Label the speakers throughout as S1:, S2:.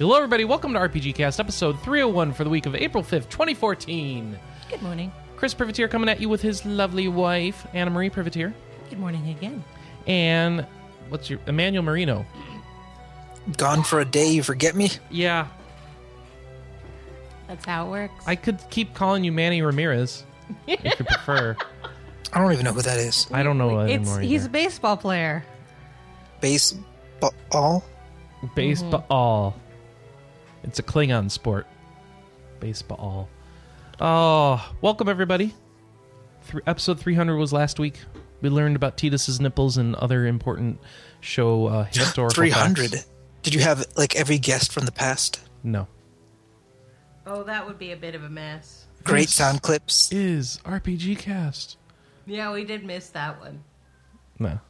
S1: Hello, everybody. Welcome to RPG Cast, episode 301 for the week of April 5th, 2014.
S2: Good morning.
S1: Chris Privitere coming at you with his lovely wife, Anna Marie Privitere,
S2: Good morning again.
S1: and what's your Emmanuel Marino?
S3: Gone for a day, you forget me?
S1: Yeah,
S2: That's how it works.
S1: I could keep calling you Manny Ramirez if you prefer.
S3: I don't even know who that is.
S1: I don't know
S2: it's
S1: anymore.
S2: he's a baseball player.
S3: Baseball?
S1: baseball. Mm-hmm. It's a Klingon sport. Baseball. Oh, welcome everybody. Th- episode 300 was last week. We learned about Tidus's nipples and other important show uh, historical
S3: 300.
S1: facts.
S3: Did you have like every guest from the past?
S1: No.
S2: Oh, that would be a bit of a mess.
S3: Great
S1: This
S3: sound clips.
S1: Is RPG cast.
S2: Yeah, we did miss that one.
S1: No.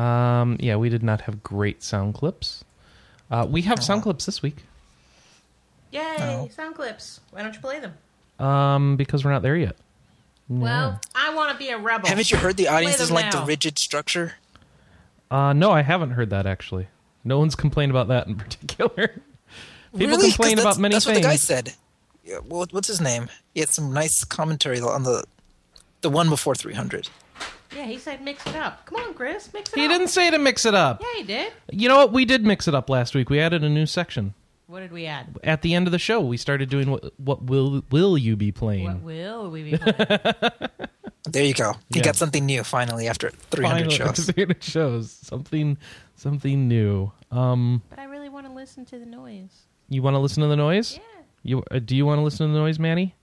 S1: Um, yeah, we did not have great sound clips. Uh, we have sound clips this week
S2: Yay,
S3: No.
S2: sound clips. Why don't you play them?
S1: um, because we're not there yet.
S2: Well, I want to be a rebel.
S3: Haven't you heard the audience
S2: them
S3: doesn't like the
S2: now.
S3: rigid structure?
S1: Uh, no, I haven't heard that actually. No one's complained about that in particular. People
S3: Really? 'Cause
S1: complain
S3: that's-
S1: about many
S3: that's
S1: things.
S3: what the guy said. Yeah, well, what's his name? He had some nice commentary on the the one before 300.
S2: Yeah, he said mix it up. Come on, Chris, mix it up.
S1: He
S2: up.
S1: didn't say to mix it up.
S2: Yeah, he did.
S1: You know what? We did mix it up last week. We added a new section
S2: What did we add?
S1: at the end of the show. We started doing what? What will will you be playing?
S2: What will we be playing?
S3: There you go. You
S1: Yeah.
S3: got something new finally after 300
S1: Finally,
S3: shows.
S1: 300 shows. Something something new. Um,
S2: but I really want to listen to the noise.
S1: you want to listen to the noise?
S2: Yeah.
S1: You uh, do you want to listen to the noise, Manny?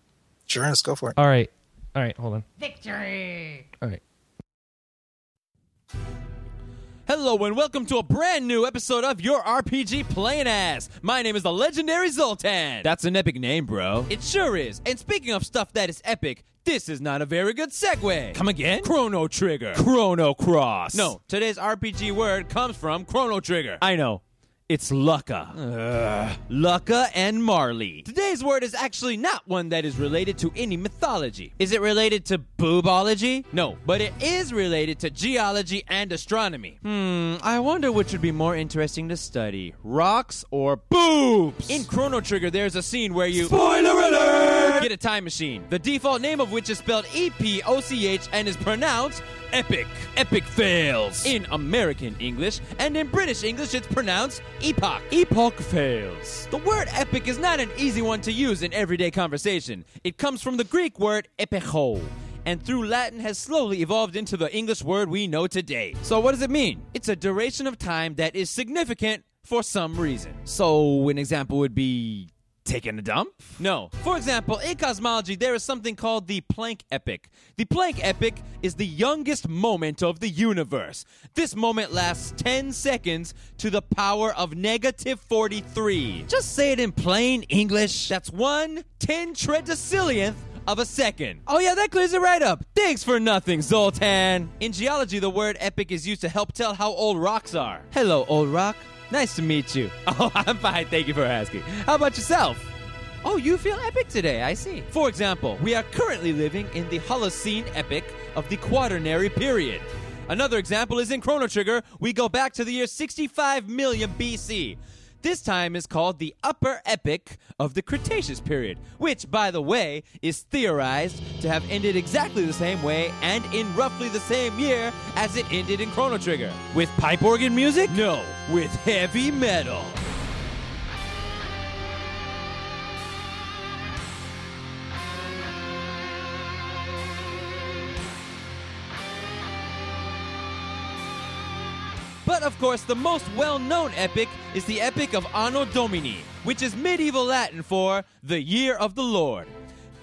S3: Sure, let's go for it.
S1: All right, all right. Hold on.
S2: Victory!
S1: All right.
S4: Hello and welcome to a brand new episode of Your RPG Playing Ass. My name is the legendary Zoltan. That's an epic name, bro. It sure is. And speaking of stuff that is epic, this is not a very good segue. Come again? Chrono Trigger. Chrono Cross. No, today's RPG word comes from Chrono Trigger. I know. It's Lucca. Lucca and Marley. Today's word is actually not one that is related to any mythology. Is it related to boobology? No, but it is related to geology and astronomy. Hmm, I wonder which would be more interesting to study rocks or boobs? In Chrono Trigger, there's a scene where you. Spoiler alert! Get a time machine, the default name of which is spelled E P O C H and is pronounced epic. Epic fails. In American English, and in British English, it's pronounced epoch. Epoch fails. The word epic is not an easy one to use in everyday conversation. It comes from the Greek word epicho. And through Latin has slowly evolved into the English word we know today. So, what does it mean? It's a duration of time that is significant for some reason. So, an example would be taking a dump? No. For example, in cosmology, there is something called the Planck epoch. The Planck epoch is the youngest moment of the universe. This moment lasts 10 seconds to the power of negative 43. Just say it in plain English. That's one 10 tredecillionth of a second. Oh yeah, that clears it right up. Thanks for nothing, Zoltan. In geology, the word epic is used to help tell how old rocks are. Hello, old rock. Nice to meet you. Oh, I'm fine. Thank you for asking. How about yourself? Oh, you feel epic today, I see. For example, we are currently living in the Holocene epoch of the Quaternary period. Another example is in Chrono Trigger, we go back to the year 65 million BC. This time is called the Upper Epoch of the Cretaceous period, which, by the way, is theorized to have ended exactly the same way and in roughly the same year as it ended in Chrono Trigger. With pipe organ music? No, with heavy metal. But of course, the most well known epic is the Epic of Anno Domini, which is medieval Latin for the Year of the Lord.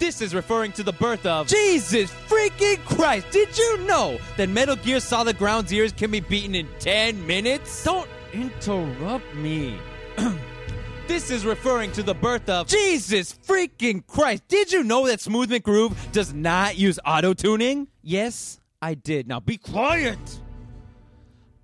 S4: This is referring to the birth of Jesus freaking Christ! Did you know that Metal Gear Solid Ground Zeroes can be beaten in 10 minutes? Don't interrupt me. This is referring to the birth of Jesus freaking Christ. Did you know that Smooth McGroove does not use auto tuning? Yes, I did. Now be quiet.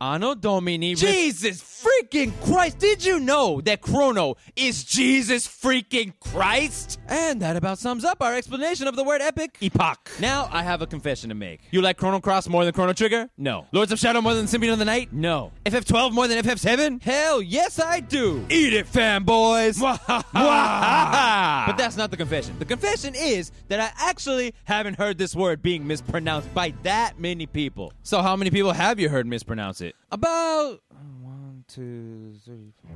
S4: Anno Domini. Jesus freaking Christ! Did you know that Chrono is Jesus freaking Christ? And that about sums up our explanation of the word epic. Epoch. Now I have a confession to make. You like Chrono Cross more than Chrono Trigger? No. Lords of Shadow more than Symphony of the Night? No. FF12 more than FF7? Hell yes, I do. Eat it, fanboys. but that's not the confession. The confession is that I actually haven't heard this word being mispronounced by that many people. So how many people have you heard mispronounce it? About one, two, three, four.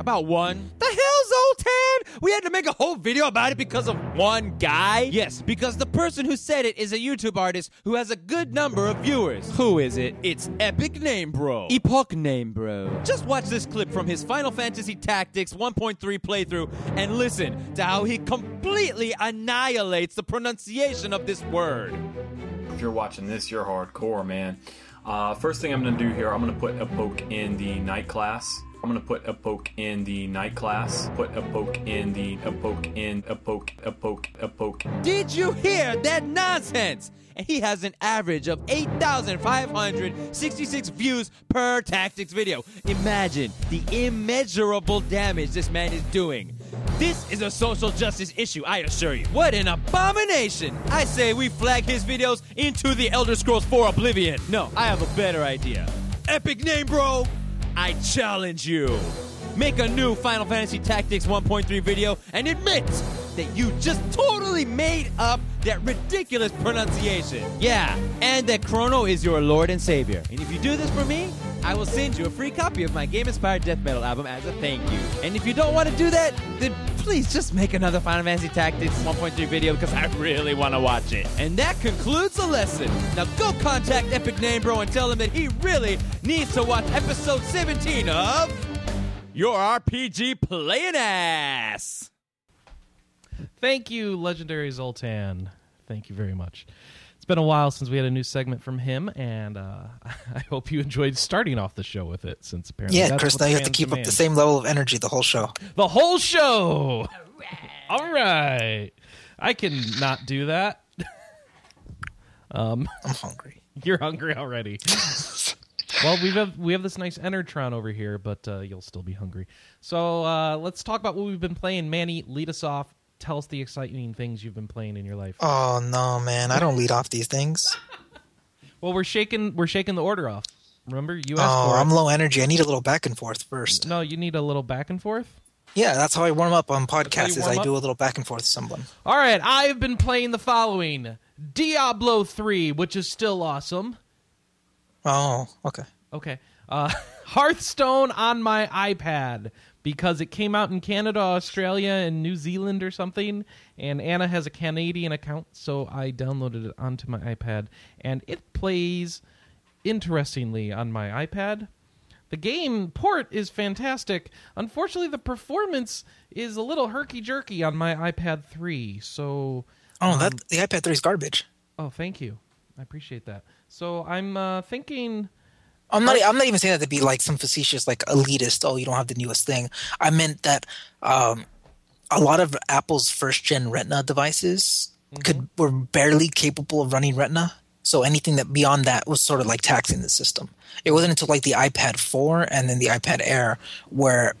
S4: About one. The hell, Zoltan? We had to make a whole video about it because of one guy? Yes, because the person who said it is a YouTube artist who has a good number of viewers. Who is it? It's Epic Name Bro. Epoch Name Bro. Just watch this clip from his Final Fantasy Tactics 1.3 playthrough and listen to how he completely annihilates the pronunciation of this word.
S5: If you're watching this, you're hardcore, man. Uh, first thing I'm going to do here, I'm going to put a poke in the knight class. I'm gonna put a poke in the knight class. Put a poke in the a poke in a poke a poke a poke.
S4: Did you hear that nonsense? He has an average of 8,566 views per tactics video. Imagine the immeasurable damage this man is doing. This is a social justice issue, I assure you. What an abomination! I say we flag his videos into the Elder Scrolls 4 Oblivion. No, I have a better idea. Epic name, bro! I challenge you. Make a new Final Fantasy Tactics 1.3 video and admit that you just totally made up that ridiculous pronunciation. Yeah, and that Chrono is your Lord and Savior. And if you do this for me, I will send you a free copy of my game inspired death metal album as a thank you. And if you don't want to do that, then please just make another Final Fantasy Tactics 1.3 video because I really want to watch it. And that concludes the lesson. Now go contact Epic Name Bro and tell him that he really needs to watch episode 17 of Your RPG Playing Ass.
S1: Thank you, legendary Zoltan. Thank you very much. It's been a while since we had a new segment from him, and uh, I hope you enjoyed starting off the show with it. Since apparently,
S3: Yeah,
S1: that's
S3: Chris, now you have to
S1: fans
S3: keep up the same level of energy the whole show.
S1: The whole show. All right, I can not do that. um,
S3: I'm hungry.
S1: you're hungry already. well, we have we have this nice Enertron over here, but uh, you'll still be hungry. So uh, let's talk about what we've been playing. Manny, lead us off. Tell us the exciting things you've been playing in your life.
S3: Oh no, man! I don't lead off these things.
S1: Well, we're shaking we're shaking the order off. Remember, you asked
S3: Oh,
S1: for
S3: I'm low energy. I need a little back and forth first.
S1: No, you need a little back and forth.
S3: Yeah, that's how I warm up on podcasts. Is I
S1: up?
S3: do a little back and forth with someone.
S1: All right, I've been playing the following: Diablo three, which is still awesome.
S3: Oh, okay.
S1: Okay. Uh, Hearthstone on my iPad because it came out in Canada, Australia, and New Zealand or something. And Anna has a Canadian account, so I downloaded it onto my iPad. And it plays interestingly on my iPad. The game port is fantastic. Unfortunately, the performance is a little herky jerky on my iPad 3. So,
S3: Oh, that the iPad 3 is garbage.
S1: oh, thank you. I appreciate that. So, I'm uh, thinking.
S3: I'm not. I'm not even saying that to be like some facetious, like elitist. Oh, you don't have the newest thing. I meant that um, a lot of Apple's first gen Retina devices could were barely capable of running Retina. So anything that beyond that was sort of like taxing the system. It wasn't until like the iPad 4 and then the iPad Air where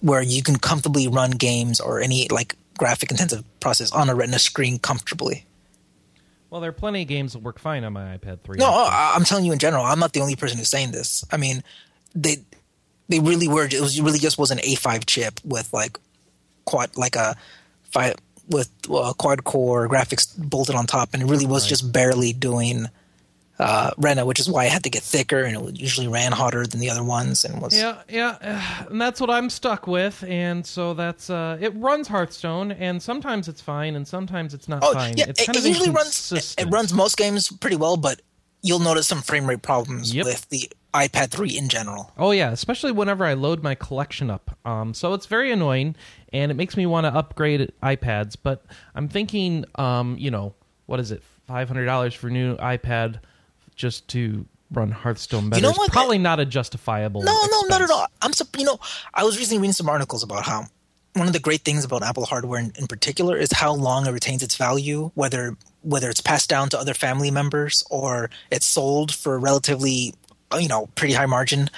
S3: where you can comfortably run games or any like graphic intensive process on a Retina screen comfortably.
S1: Well, there are plenty of games that work fine on my iPad 3.
S3: No, I- I'm telling you in general. I'm not the only person who's saying this. I mean, they they really were. It was it really just was an A5 chip with like quad like a five with uh, quad core graphics bolted on top, and it really was just barely doing uh, Retina, which is why it had to get thicker, and it usually ran hotter than the other ones, and was
S1: Yeah, yeah, and that's what I'm stuck with, and so that's uh, it runs Hearthstone, and sometimes it's fine, and sometimes it's not
S3: oh
S1: fine.
S3: yeah,
S1: it's
S3: it,
S1: kind
S3: it
S1: of
S3: usually runs it
S1: inconsistent.
S3: runs most games pretty well, but you'll notice some frame rate problems
S1: Yep.
S3: with the iPad 3 in general.
S1: Oh yeah, especially whenever I load my collection up. Um, so it's very annoying, and it makes me want to upgrade iPads. But I'm thinking, um, you know, what is it, five hundred dollars for new iPad just to run Hearthstone better?
S3: know
S1: is
S3: what?
S1: probably not a justifiable.
S3: No, no, not at all. I'm sup- you know, I was recently reading some articles about how one of the great things about Apple hardware in, in particular is how long it retains its value, whether whether it's passed down to other family members or it's sold for a relatively uh, you know, pretty high margin.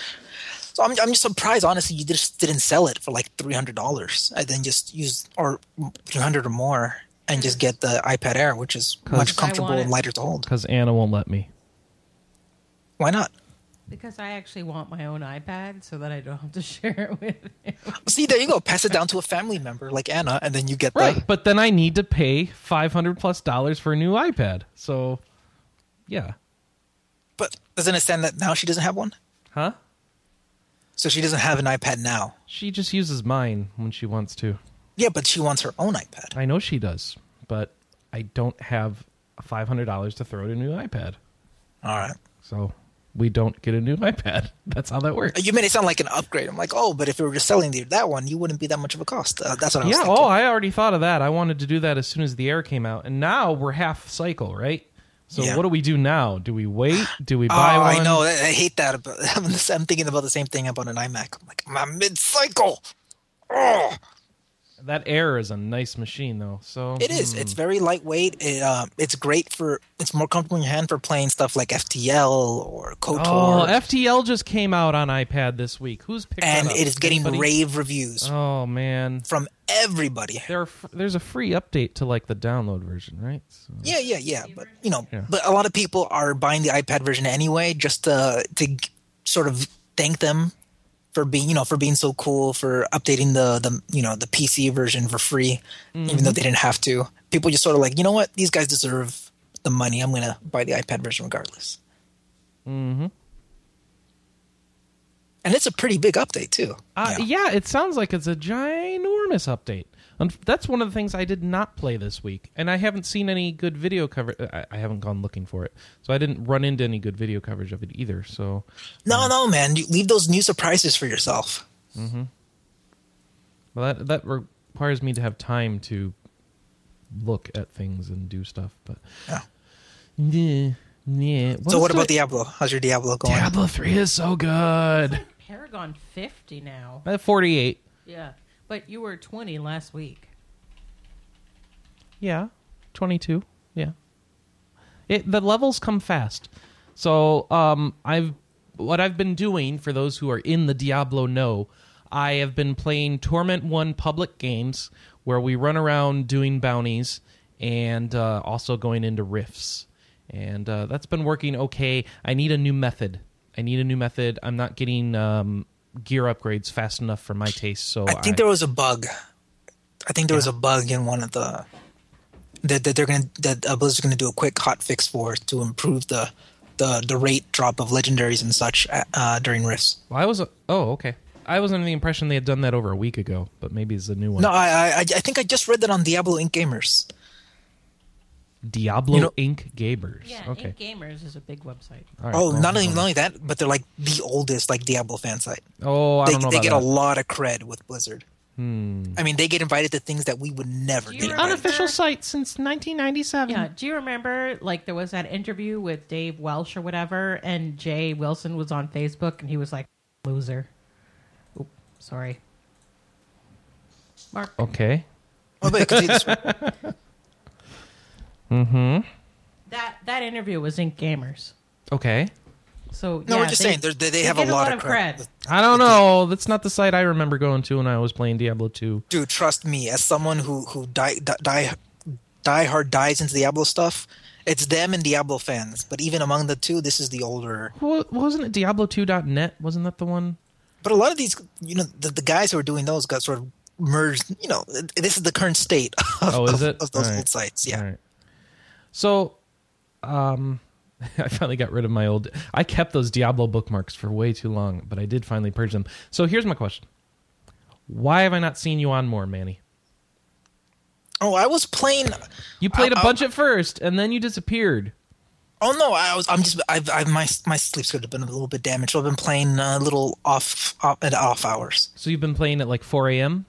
S3: So I'm I'm just surprised, honestly, you just didn't sell it for like three hundred dollars, and then just use or three hundred or more, and just get the iPad Air, which is much comfortable and lighter to hold.
S1: Because Anna won't let me.
S3: Why not?
S2: Because I actually want my own iPad so that I don't have to share it with him.
S3: See, there you go. Pass it down to a family member like Anna, and then you get
S1: Right.
S3: the.
S1: But then I need to pay 500 plus dollars for a new iPad. So, yeah.
S3: But doesn't it stand that now she doesn't have one?
S1: Huh?
S3: So she doesn't have an iPad now.
S1: She just uses mine when she wants to.
S3: Yeah, but she wants her own iPad.
S1: I know she does, but I don't have $500 to throw at a new iPad.
S3: All right.
S1: So we don't get a new iPad. That's how that works.
S3: You made it sound like an upgrade. I'm like, oh, but if we were just selling the, that one, you wouldn't be that much of a cost. Uh, that's what I was
S1: Yeah,
S3: thinking.
S1: oh, I already thought of that. I wanted to do that as soon as the air came out. And now we're half cycle, right? So
S3: Yeah.
S1: what do we do now? Do we wait? Do we buy
S3: Oh,
S1: one?
S3: I know. I hate that. About, I'm thinking about the same thing about an iMac. I'm like, I'm mid-cycle. Oh,
S1: That Air is a nice machine, though. So
S3: it is.
S1: hmm.
S3: It's very lightweight. It, uh, it's great for. It's more comfortable in your hand for playing stuff like FTL or KOTOR.
S1: Oh, FTL just came out on iPad this week. Who's picked
S3: and it is getting
S1: Anybody?
S3: rave reviews
S1: Oh man,
S3: from everybody.
S1: there are there's a free update to like the download version, right? So,
S3: Yeah, yeah, yeah. But you know,
S1: Yeah.
S3: but a lot of people are buying the iPad version anyway, just to to sort of thank them for being, you know, for being so cool, for updating the the you know the PC version for free, even though they didn't have to. People just sort of like, you know what, these guys deserve the money. I'm gonna buy the iPad version regardless.
S1: hmm
S3: And it's a pretty big update too.
S1: Uh,
S3: Yeah.
S1: yeah, it sounds like it's a ginormous update. And that's one of the things I did not play this week, and I haven't seen any good video coverage. Uh, I, I haven't gone looking for it, so I didn't run into any good video coverage of it either. So,
S3: No, um, no, man, you leave those new surprises for yourself. Mm-hmm.
S1: Well, that that requires me to have time to look at things and do stuff. But
S3: Yeah.
S1: yeah, yeah.
S3: so what about Diablo? How's your Diablo going?
S1: Diablo Three is so good.
S2: Paragon 50 now.
S1: Uh, at forty eight.
S2: Yeah. But you were 20 last week.
S1: Yeah, twenty-two. Yeah, it the levels come fast. So um, I've what I've been doing for those who are in the Diablo know, I have been playing Torment One public games where we run around doing bounties and uh, also going into rifts, and uh, that's been working okay. I need a new method. I need a new method. I'm not getting um, gear upgrades fast enough for my taste. So
S3: I think there was a bug. I think there was a bug in one of the that, that they're gonna that uh, Blizzard's gonna do a quick hot fix for to improve the the the rate drop of legendaries and such uh, during rifts.
S1: Well, I was. Oh, okay. I was under the impression they had done that over a week ago, but maybe it's a new one.
S3: No, I, I I I think I just read that on Diablo IncGamers.
S1: Diablo
S3: You know-
S1: IncGamers.
S2: Yeah,
S1: okay.
S2: IncGamers is a big website.
S1: All right,
S3: Oh,
S1: well,
S3: not only
S1: hold
S3: not only that, but they're like the oldest like Diablo fan site.
S1: Oh, I
S3: They
S1: don't know
S3: they
S1: about
S3: get
S1: that.
S3: a lot of cred with Blizzard.
S1: Hmm.
S3: I mean, they get invited to things that we would never
S2: Do you
S3: get
S2: remember-
S3: invited.
S1: Unofficial site since 1997.
S2: Yeah, do you remember like there was that interview with Dave Welsh or whatever, and Jay Wilson was on Facebook and he was like, "Loser." Oop, sorry. Mark.
S1: Okay.
S3: Oh, but, 'cause it's-
S1: Mm-hmm.
S2: That that interview was in Gamers.
S1: Okay.
S2: So
S3: no,
S2: yeah,
S3: we're just
S2: they-
S3: saying they're- they, they have a lot, of cred.
S1: I don't know. That's not the site I remember going to when I was playing Diablo 2.
S3: Dude, trust me, as someone who who die die die, die hard dies into Diablo stuff, it's them and Diablo fans. But even among the two, this is the older.
S1: Wa- Wasn't it Diablo2.net? Wasn't that the one?
S3: But a lot of these, you know, the, the guys who are doing those got sort of merged. You know, this is the current state of,
S1: Oh, is
S3: of,
S1: it?
S3: of those
S1: All right.
S3: old sites. Yeah.
S1: So, um, I finally got rid of my old. I kept those Diablo bookmarks for way too long, but I did finally purge them. So here's my question: Why have I not seen you on more, Manny?
S3: Oh, I was playing.
S1: You played a
S3: I-
S1: bunch at first, and then you disappeared.
S3: Oh no, I was. I'm just. I've. I've my my sleep schedule has been a little bit damaged. So I've been playing a little off, off at off hours.
S1: So you've been playing at like 4 a.m.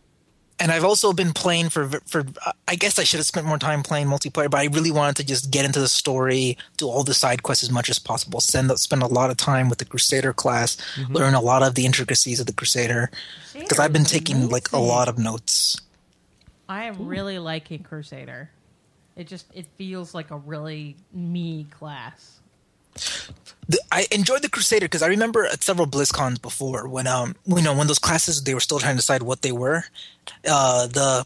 S3: and I've also been playing for for. I guess I should have spent more time playing multiplayer, but I really wanted to just get into the story, do all the side quests as much as possible. Spend spend a lot of time with the Crusader class, mm-hmm. learn a lot of the intricacies of the Crusader, because I've been
S2: Crusader is
S3: taking like a lot of notes.
S2: I am really liking Crusader. It just it feels like a really me class.
S3: The, I enjoyed the Crusader because I remember at several BlizzCons before when um you know when those classes they were still trying to decide what they were. Uh, the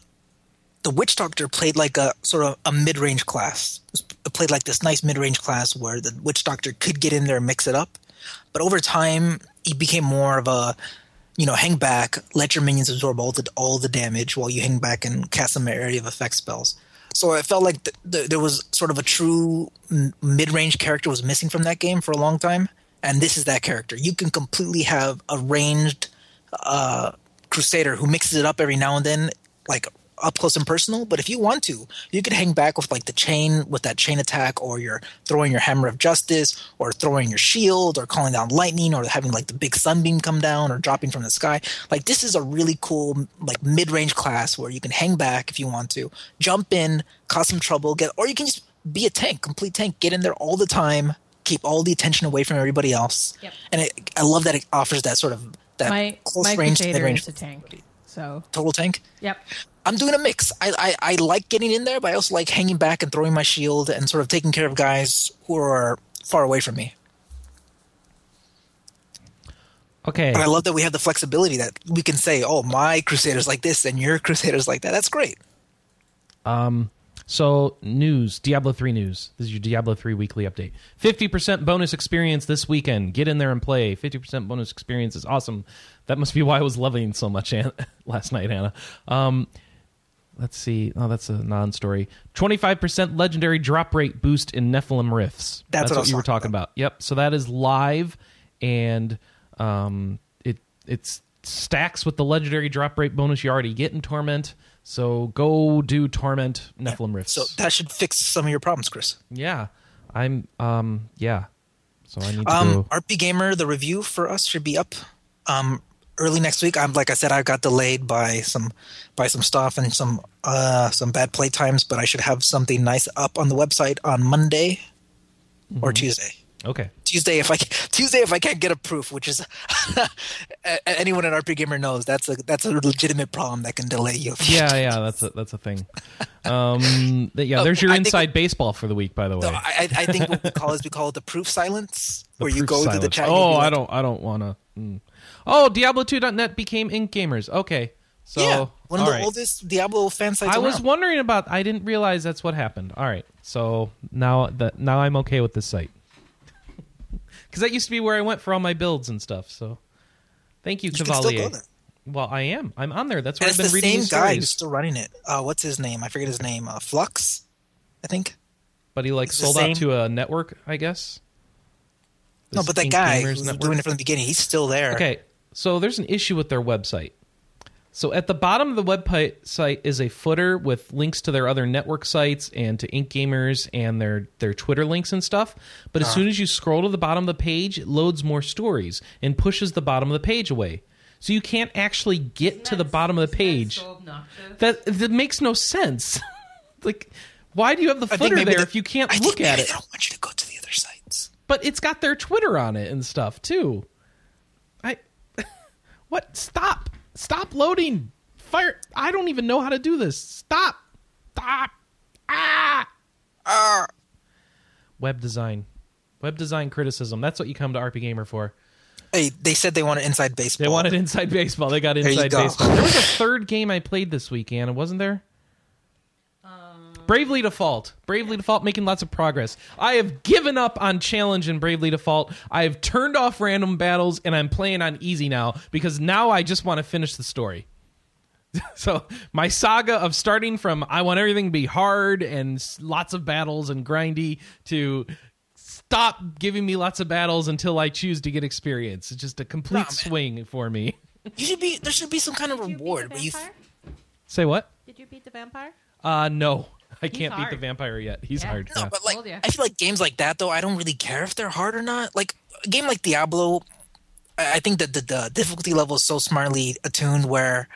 S3: the Witch Doctor played like a sort of a mid range class. It played like this nice mid range class where the Witch Doctor could get in there and mix it up. But over time, he became more of a you know hang back, let your minions absorb all the all the damage while you hang back and cast some area of effect spells. So I felt like th- th- there was sort of a true m- mid-range character was missing from that game for a long time, and this is that character. You can completely have a ranged uh, crusader who mixes it up every now and then, like up close and personal. But if you want to, you could hang back with like the chain with that chain attack, or you're throwing your hammer of justice, or throwing your shield, or calling down lightning, or having like the big sunbeam come down, or dropping from the sky. Like this is a really cool like mid range class where you can hang back if you want to, jump in, cause some trouble, get, or you can just be a tank, complete tank, get in there all the time, keep all the attention away from everybody else.
S2: Yep.
S3: And it, I love that it offers that sort of that
S2: My
S3: close
S2: my
S3: range, mid range
S2: tank. So
S3: total tank.
S2: yep.
S3: I'm doing a mix. I, I, I like getting in there, but I also like hanging back and throwing my shield and sort of taking care of guys who are far away from me.
S1: Okay.
S3: But I love that we have the flexibility that we can say, "Oh, my crusader's like this, and your crusader's like that." That's great. Um.
S1: So, news, Diablo 3 news. This is your Diablo 3 weekly update. 50% bonus experience this weekend. Get in there and play. 50% bonus experience is awesome. That must be why I was loving so much Anna, last night, Anna. Um, let's see. Oh, that's a non story. 25% legendary drop rate boost in Nephilim Rifts.
S3: That's what I was
S1: you were
S3: talking
S1: talking about. Yep. So, that is live and um, it it's stacks with the legendary drop rate bonus you already get in Torment. So go do Torment Nephilim Rifts.
S3: So that should fix some of your problems, Chris.
S1: Yeah, I'm. Um, yeah. So I need to
S3: Um,
S1: go.
S3: RPGamer, the review for us should be up um, early next week. I'm like I said, I got delayed by some by some stuff and some uh, some bad play times, but I should have something nice up on the website on Monday or
S1: Mm-hmm.
S3: Tuesday.
S1: Okay.
S3: Tuesday if I Tuesday if I can't get a proof, which is anyone at RPGamer knows that's a that's a legitimate problem that can delay you.
S1: Yeah, yeah. That's a that's a thing. Um. yeah. There's your
S3: I think-
S1: inside baseball for the week, by the way.
S3: So I, I think what we call is we call it the proof silence,
S1: The
S3: where you
S1: proof
S3: go to the
S1: silence.
S3: chat. you
S1: Oh,
S3: be
S1: I don't. I don't want to. Mm. Oh, Diablo2.net became IncGamers. Okay. So
S3: yeah, one of the
S1: right.
S3: oldest Diablo fan sites.
S1: I was wondering about. I didn't realize that's what happened. All right. So now that now I'm okay with this site because that used to be where I went for all my builds and stuff. So thank you,
S3: You can still go
S1: Cavalier.
S3: there.
S1: Well, I am. I'm on there. That's where I've
S3: it's
S1: been
S3: the
S1: reading
S3: same guy who's still running it. Uh, what's his name? I forget his name. Uh, Flux, I think.
S1: But he like
S3: It's
S1: sold out to a network, I guess.
S3: no, but that
S1: Ink
S3: guy who's doing it from the beginning, he's still there.
S1: Okay, so there's an issue with their website. So at the bottom of the website site is a footer with links to their other network sites and to IncGamers and their their Twitter links and stuff. But as ah. soon as you scroll to the bottom of the page, it loads more stories and pushes the bottom of the page away. So you can't actually get to the bottom of the page. That that makes no sense. like, why do you have the footer there
S3: the-
S1: if you can't
S3: I
S1: look at it?
S3: They don't want you to go to the other sites.
S1: but it's got their Twitter on it and stuff too. What? Stop! Stop loading! Fire! I don't even know how to do this. Stop! Stop! Ah!
S3: Ah,
S1: Web design, web design criticism. That's what you come to RPGamer for.
S3: hey, they said they wanted inside baseball.
S1: They wanted inside baseball. They got inside
S3: go.
S1: baseball. There was a third game I played this week, Anna, wasn't there? Bravely Default. Bravely Default making lots of progress. I have given up on challenge in Bravely Default. I have turned off random battles and I'm playing on easy now because now I just want to finish the story. so, my saga of starting from I want everything to be hard and lots of battles and grindy to stop giving me lots of battles until I choose to get experience. It's just a complete
S3: man.
S1: swing for me.
S3: You should be. There should be some kind of
S2: Did you beat
S3: reward.
S2: the
S3: where you,
S2: vampire?
S1: Say what?
S2: Did you beat the vampire?
S1: Uh no. I can't beat the vampire yet. He's
S2: Yeah.
S1: hard.
S3: no,
S1: yeah.
S3: but like. I feel like games like that though. I don't really care if they're hard or not. Like a game like Diablo, I I think that the, the difficulty level is so smartly attuned where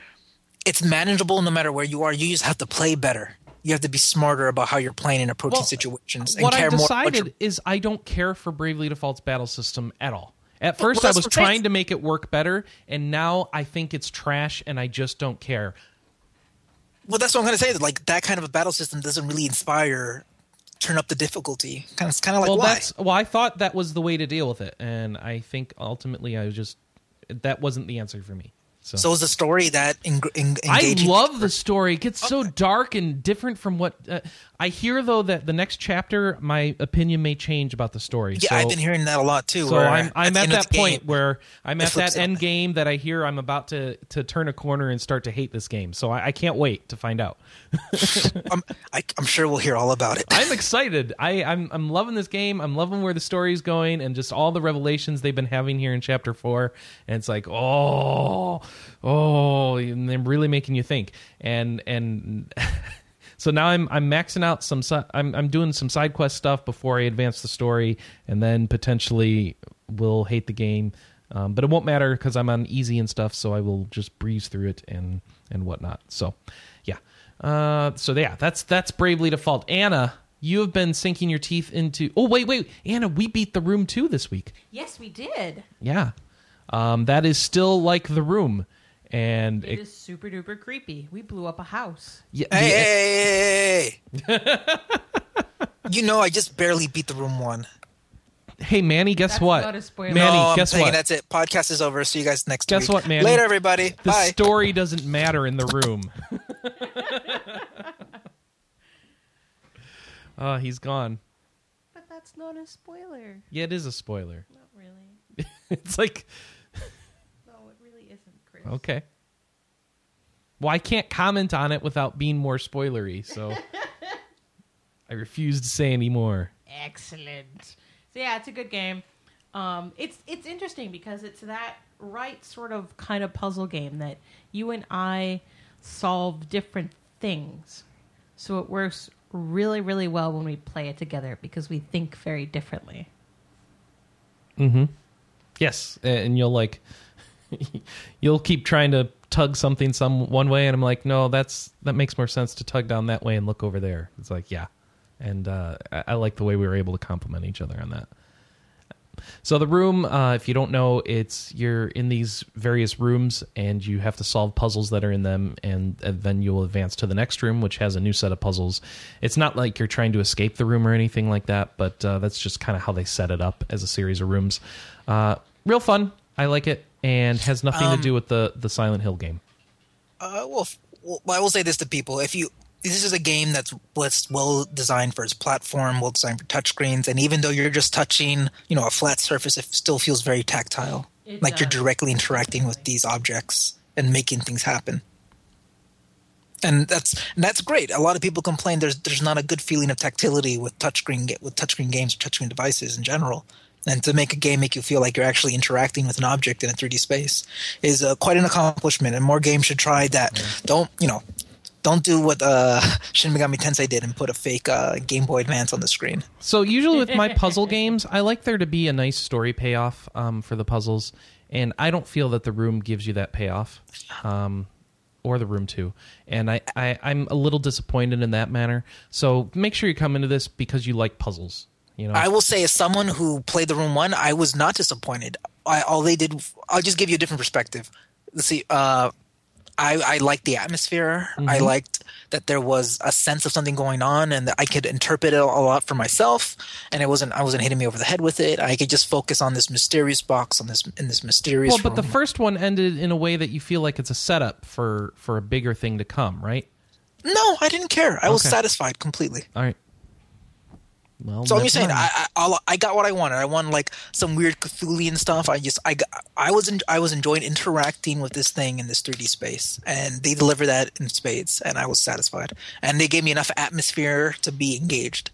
S3: it's manageable no matter where you are. You just have to play better. You have to be smarter about how you're playing and approaching
S1: Well,
S3: situations and
S1: what
S3: care
S1: I've
S3: more.
S1: decided is I don't care for Bravely Default's battle system at all. At first,
S3: well,
S1: I was
S3: what I'm saying.
S1: trying to make it work better, and now I think it's trash, and I just don't care.
S3: Well, that's what I'm going to say. That Like that kind of a battle system doesn't really inspire turn up the difficulty. Kind of, it's kind of like
S1: well,
S3: why?
S1: that's well. I thought that was the way to deal with it, and I think ultimately I was just that wasn't the answer for me. So,
S3: So is the story that en- en-
S1: I love the story. It gets so dark and different from what uh, I hear. Though that the next chapter, my opinion may change about the story.
S3: Yeah,
S1: so,
S3: I've been hearing that a lot too.
S1: So I'm I'm
S3: the
S1: at, that point
S3: game-
S1: where I'm at that end
S3: on.
S1: game that I hear I'm about to to turn a corner and start to hate this game. So I, I can't wait to find out.
S3: I'm, I, I'm sure we'll hear all about it.
S1: I'm excited. I, I'm I'm loving this game. I'm loving where the story's going and just all the revelations they've been having here in chapter four. And it's like, oh, oh, and they're really making you think. And and so now I'm I'm maxing out some. I'm I'm doing some side quest stuff before I advance the story, and then potentially will hate the game. Um, but it won't matter because I'm on easy and stuff, so I will just breeze through it and and whatnot. So, yeah. Uh, so yeah, that's that's bravely default. Anna, you have been sinking your teeth into. Oh wait, wait, Anna, we beat the room two this week.
S2: Yes, we did.
S1: Yeah, um, that is still like the room, and
S2: It is super duper creepy. We blew up a house.
S1: yeah,
S3: Hey,
S1: the-
S3: hey, hey, hey. you know, I just barely beat the room one.
S1: hey Manny, guess
S2: That's
S1: what?
S2: not a spoiler.
S1: Manny,
S3: no, I'm
S1: guess
S3: saying
S1: what?
S3: that's it. Podcast is over. See you guys next
S1: Guess
S3: week.
S1: what, Manny?
S3: Later, everybody.
S1: the
S3: Bye.
S1: story doesn't matter in the room. Oh, he's gone.
S2: But that's not a spoiler.
S1: Yeah, it is a spoiler.
S2: Not really.
S1: it's like
S2: No, it really isn't, Chris.
S1: okay. Well, I can't comment on it without being more spoilery, so I refuse to say any more.
S2: Excellent. So yeah, it's a good game. Um, it's it's interesting because it's that right sort of kind of puzzle game that you and I solve different things. So it works really, really well when we play it together because we think very differently. Mm-hmm.
S1: Yes, and you'll like you'll keep trying to tug something some one way and I'm like, "No, that's that makes more sense to tug down that way and look over there." It's like, "Yeah." And uh I, I like the way we were able to complement each other on that. So the room, uh, if you don't know, it's you're in these various rooms and you have to solve puzzles that are in them, and, and then you will advance to the next room, which has a new set of puzzles. It's not like you're trying to escape the room or anything like that, but uh, that's just kind of how they set it up as a series of rooms. Uh, real fun. I like it, and has nothing to do with the the Silent Hill game.
S3: Uh, well, well, I will say this to people: if you this is a game that's was well designed for its platform, well designed for touchscreens, and even though you're just touching, you know, a flat surface, it still feels very tactile,
S2: It
S3: like you're directly interacting with these objects and making things happen. And that's and that's great. A lot of people complain there's there's not a good feeling of tactility with touchscreen ga- with touchscreen games or touchscreen devices in general. And to make a game make you feel like you're actually interacting with an object in a 3D space is uh, quite an accomplishment. And more games should try that. Don't you know? Don't do what uh, Shin Megami Tensei did and put a fake uh, Game Boy Advance on the screen.
S1: So usually with my puzzle games, I like there to be a nice story payoff um, for the puzzles, and I don't feel that the room gives you that payoff, um, or the room two. And I, I I'm a little disappointed in that manner. So make sure you come into this because you like puzzles. You know,
S3: I will say, as someone who played the room one, I was not disappointed. I, all they did, I'll just give you a different perspective. Let's see. Uh, I, I liked the atmosphere. I liked that there was a sense of something going on, and that I could interpret it a lot for myself. And it wasn't I wasn't hitting me over the head with it. I could just focus on this mysterious box on this in this mysterious.
S1: well, but the first one ended in a way that you feel like it's a setup for for a bigger thing to come, right?
S3: no, I didn't care. I was satisfied completely.
S1: All right. Well,
S3: So I'm just saying. I, I I'll- got what I wanted. I wanted like some weird Cthulhian stuff. I just I got, I was en- I was enjoying interacting with this thing in this 3D space, and they delivered that in spades, and I was satisfied. And they gave me enough atmosphere to be engaged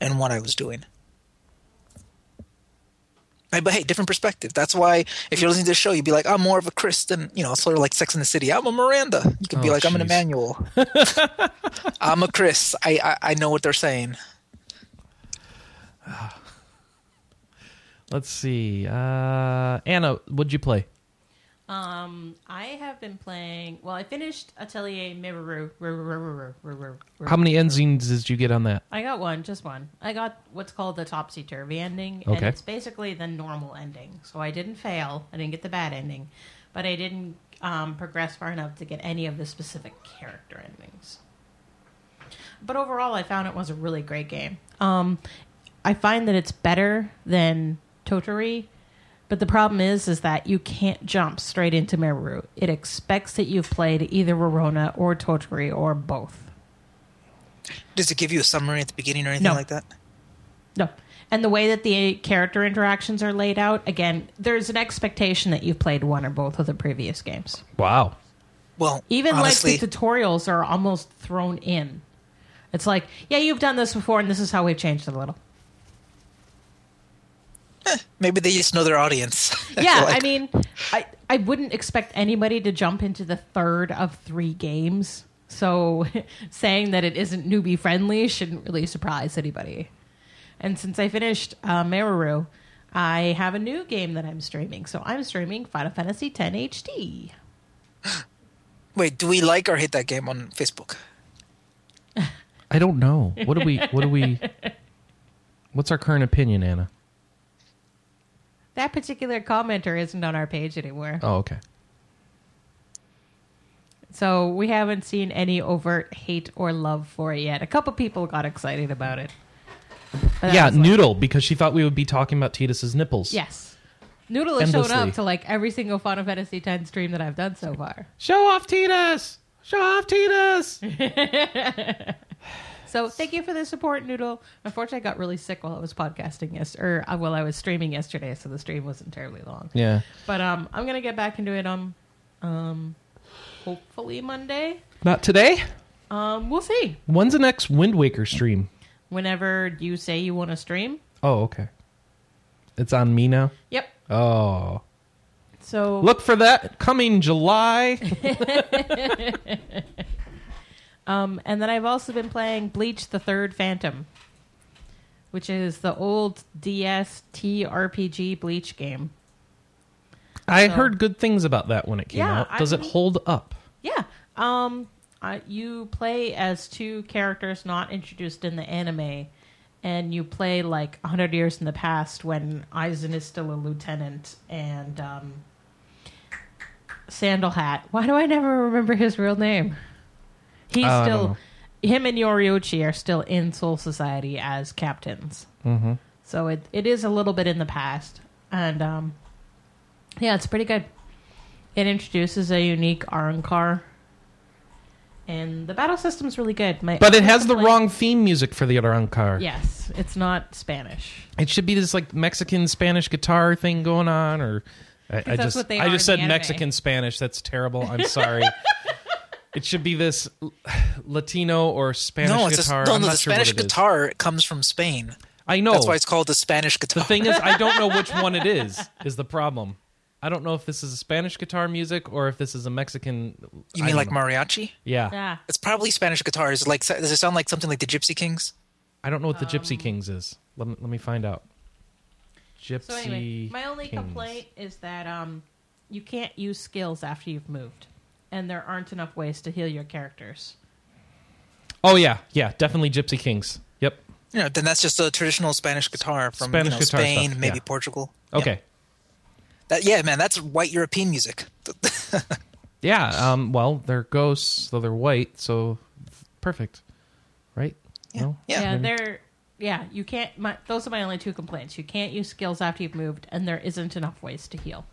S3: in what I was doing. But hey, different perspective. That's why if you're listening to the show, you'd be like, I'm more of a Chris than you know, sort of like Sex in the City. I'm a Miranda. You could be
S1: Oh,
S3: like, I'm an. Emmanuel. I'm a Chris. I, I I know what they're saying.
S1: Let's see. Uh, Anna, what'd you play?
S2: Um, I have been playing. Well, I finished Atelier Miru.
S1: How many endings did you get on that?
S2: I got one, just one. I got what's called the topsy turvy ending, and
S1: Okay.
S2: it's basically the normal ending. So I didn't fail. I didn't get the bad ending, but I didn't um, progress far enough to get any of the specific character endings. But overall, I found it was a really great game. Um, I find that it's better than Totori, but the problem is, is that you can't jump straight into Meru. It expects that you've played either Rorona or Totori or both.
S3: Does it give you a summary at the beginning or anything
S2: No.
S3: like that?
S2: No. And the way that the character interactions are laid out, again, there's an expectation that you've played one or both of the previous games.
S1: Wow.
S3: Well,
S2: Even
S3: honestly,
S2: like the tutorials are almost thrown in. It's like, yeah, you've done this before, and this is how we've changed it a little.
S3: Maybe they just know their audience.
S2: Yeah,
S3: like.
S2: I mean, I I wouldn't expect anybody to jump into the third of three games. So saying that it isn't newbie friendly shouldn't really surprise anybody. And since I finished uh, Meru, I have a new game that I'm streaming. So I'm streaming Final Fantasy X HD.
S3: Wait, do we like or hate that game on Facebook?
S1: I don't know. What do we? What do we? What's our current opinion, Anna?
S2: That particular commenter isn't on our page anymore.
S1: Oh, okay.
S2: So we haven't seen any overt hate or love for it yet. A couple people got excited about it. But
S1: yeah,
S2: was like-
S1: Noodle, because she thought we would be talking about Tidus's nipples.
S2: Yes. Noodle has shown up to like every single Final Fantasy X stream that I've done so far.
S1: Show off Tidus! Show off Titus!
S2: So thank you for the support, Noodle. Unfortunately, I got really sick while I was podcasting yes, or uh, while I was streaming yesterday, so the stream wasn't terribly long.
S1: yeah.
S2: But um, I'm gonna get back into it um, um, hopefully Monday.
S1: Not today?
S2: Um, we'll see.
S1: When's the next Wind Waker stream?
S2: Whenever you say you want to stream.
S1: Oh, okay. It's on me now?
S2: Yep.
S1: Oh.
S2: So
S1: Look for that coming July.
S2: Um, and then I've also been playing Bleach the Third Phantom, which is the old DS TRPG Bleach game.
S1: I
S2: So-
S1: heard good things about that when it came
S2: Yeah,
S1: out. Does
S2: I
S1: it
S2: mean-
S1: hold up?
S2: Yeah. Um, uh, you play as two characters not introduced in the anime, and you play like 100 years in the past when Aizen is still a lieutenant and um, Sandal Hat. Why do I never remember his real name? He's
S1: Oh,
S2: still. Him and Yoruichi are still in Soul Society as captains.
S1: Mm-hmm.
S2: So it, it is a little bit in the past. And um, yeah, it's pretty good. It introduces a unique Arrancar. And the battle system's really good. My
S1: But it has the wrong theme music for the Arrancar.
S2: Yes, it's not Spanish.
S1: It should be this like Mexican Spanish guitar thing going on, or I, I just I just said. Mexican Spanish. That's terrible. I'm sorry. it should be this Latino or Spanish
S3: no, it's
S1: guitar.
S3: a, no,
S1: I'm
S3: no.
S1: not
S3: The
S1: sure
S3: Spanish
S1: what it is.
S3: guitar comes from Spain.
S1: I know.
S3: That's why it's called the Spanish guitar.
S1: the thing is, I don't know which one it is. Is the problem? I don't know if this is a Spanish guitar music or if this is a Mexican.
S3: you mean like
S1: know.
S3: mariachi?
S1: Yeah.
S2: Yeah.
S3: It's probably Spanish guitars. Like, does it sound like something like the Gypsy Kings?
S1: I don't know what the
S2: Um,
S1: Gypsy Kings is. Let me, let me find out. Gypsy.
S2: So anyway, my only
S1: Kings.
S2: complaint is that um, you can't use skills after you've moved, and there aren't enough ways to heal your characters.
S1: Oh yeah, yeah, definitely Gypsy Kings. Yep.
S3: You know, then that's just a traditional Spanish guitar from
S1: Spanish
S3: you know,
S1: guitar
S3: Spain,
S1: stuff,
S3: maybe
S1: yeah.
S3: Portugal.
S1: Okay.
S3: Yeah. That, yeah, man, that's white European music.
S1: Yeah. Um. Well, they're ghosts, though they're white, so perfect, right?
S3: Yeah.
S1: No?
S3: Yeah.
S2: Yeah, they're yeah. You can't. My, those are my only two complaints. You can't use skills after you've moved, and there isn't enough ways to heal.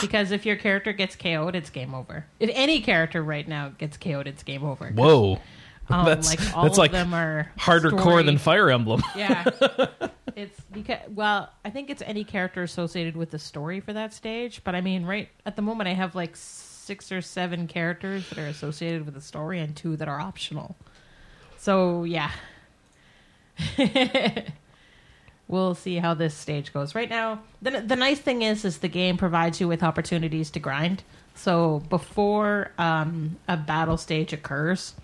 S2: Because if your character gets KO'd, it's game over. If any character right now gets KO'd, it's game over.
S1: Whoa.
S2: um,
S1: that's
S2: like all
S1: that's
S2: of
S1: like
S2: them are
S1: harder core than Fire Emblem.
S2: Yeah, it's because well, I think it's any character associated with the story for that stage. But I mean, right at the moment, I have like six or seven characters that are associated with the story, and two that are optional. So yeah, we'll see how this stage goes. Right now, the the nice thing is, is the game provides you with opportunities to grind. So before um, a battle stage occurs,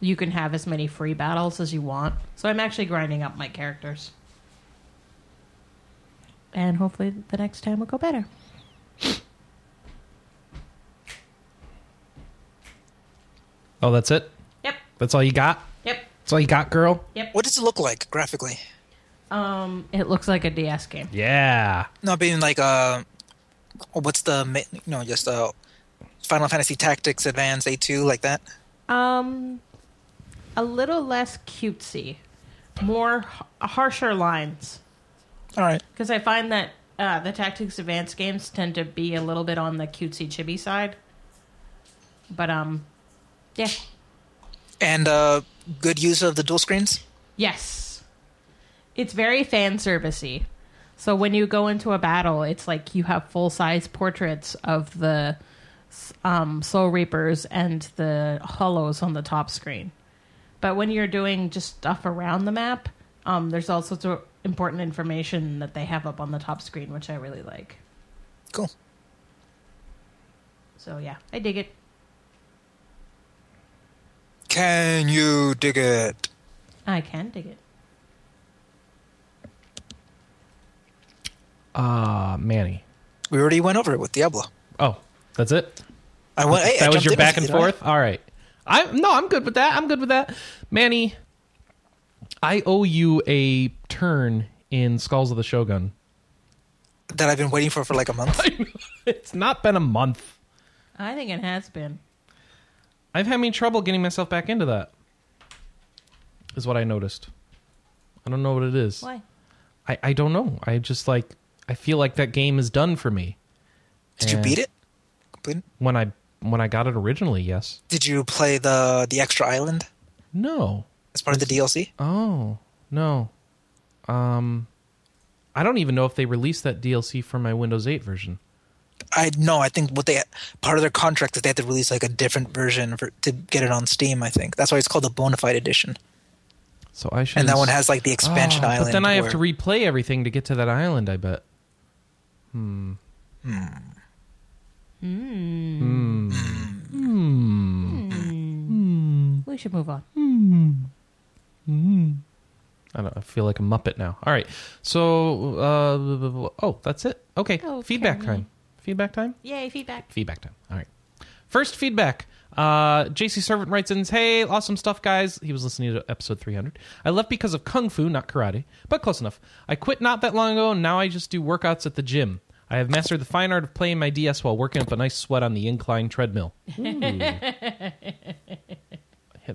S2: you can have as many free battles as you want. So I'm actually grinding up my characters. And hopefully the next time will go better.
S1: Oh, that's it.
S2: Yep.
S1: That's all you got.
S2: Yep.
S1: That's all you got, girl.
S2: Yep.
S3: What does it look like graphically?
S2: Um, it looks like a DS game.
S1: Yeah.
S3: No, being like uh, what's the ma- you know just uh, Final Fantasy Tactics Advance A two like that.
S2: Um, a little less cutesy. more h- harsher lines
S3: All right.
S2: because I find that uh, the Tactics Advance games tend to be a little bit on the cutesy chibi side. But um, yeah,
S3: And uh, good use of the dual screens.
S2: yes, it's very fan servicey. So when you go into a battle, it's like you have full size portraits of the um, Soul Reapers and the Hollows on the top screen. But when you're doing just stuff around the map, um, there's all sorts of important information that they have up on the top screen, which I really like.
S3: Cool.
S2: So yeah, I dig it.
S3: Can you dig it?
S2: I can dig it.
S1: Ah, Manny.
S3: We already went over it with Diablo.
S1: Oh, that's it.
S3: I went. hey, I
S1: that was your back and forth. All right. I no, I'm good with that. I'm good with that. Manny, I owe you a turn in Skulls of the Shogun.
S3: That I've been waiting for for like a month.
S1: It's not been a month.
S2: I think it has been.
S1: I've had me trouble getting myself back into that. Is what I noticed. I don't know what it is.
S2: Why?
S1: I, I don't know. I just like I feel like that game is done for me.
S3: Did you beat it? Complete?
S1: When I when I got it originally, yes.
S3: Did you play the the extra island
S1: No.
S3: as part of the DLC?
S1: Oh no. Um, I don't even know if they released that DLC for my Windows 8 version.
S3: I no. I think what they part of their contract is they had to release like a different version for to get it on Steam. I think that's why it's called the Bonafide Edition,
S1: So I should.
S3: and that one has like the expansion
S1: Oh,
S3: island.
S1: But then I have to replay everything to get to that island. I bet.
S2: We should move on.
S1: I don't. I feel like a muppet now. All right. So, uh, oh, that's it. Okay.
S2: Okay.
S1: Feedback time. Feedback time.
S2: Yay, feedback.
S1: Feedback time. All right. First feedback. Uh, JC Servant writes in, Hey, awesome stuff, guys. He was listening to episode 300. I left because of Kung Fu, not karate, but close enough. I quit not that long ago, and now I just do workouts at the gym. I have mastered the fine art of playing my DS while working up a nice sweat on the incline treadmill. Yeah,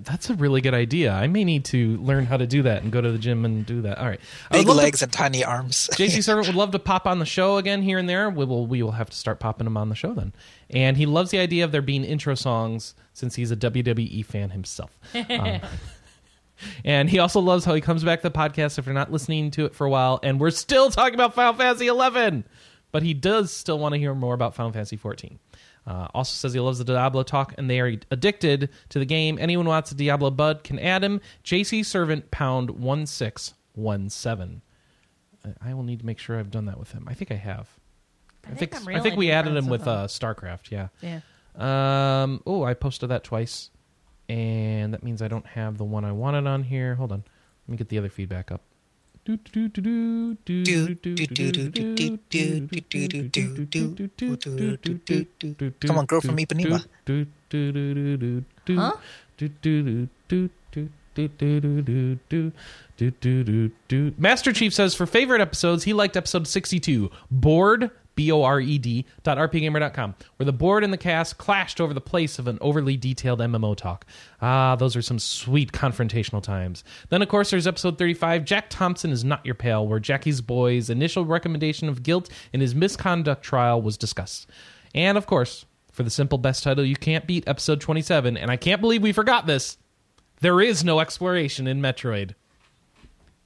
S1: That's a really good idea. I may need to learn how to do that and go to the gym and do that. All right. I would
S3: big
S1: love to-
S3: legs and tiny arms.
S1: JC Servant would love to pop on the show again here and there. We will we will have to start popping him on the show then. And he loves the idea of there being intro songs since he's a WWE fan himself. Um, and he also loves how he comes back to the podcast if you're not listening to it for a while and we're still talking about Final Fantasy 11. But he does still want to hear more about Final Fantasy 14. Uh, also says he loves the Diablo talk and they are addicted to the game. Anyone who wants a Diablo bud can add him. JC Servant pound 1617. I- I will need to make sure I've done that with him. I think I have. I,
S2: think
S1: think
S2: I'm
S1: I think we added him
S2: with
S1: with uh, StarCraft. Yeah.
S2: Yeah.
S1: Um. Oh, I posted that twice, and that means I don't have the one I wanted on here. Hold on. Let me get the other feedback up.
S3: Come on, girl from Ipanema.
S1: Master Chief says for favorite episodes, he liked episode 62, Bored, B O R E D, dot rpgamer.com, where the board and the cast clashed over the place of an overly detailed MMO talk. Ah, those are some sweet confrontational times. Then, of course, there's episode 35, Jack Thompson is Not Your Pal, where Jackie's boy's initial recommendation of guilt in his misconduct trial was discussed. And, of course, for the simple best title you can't beat, episode 27, and I can't believe we forgot this. There is no exploration in Metroid.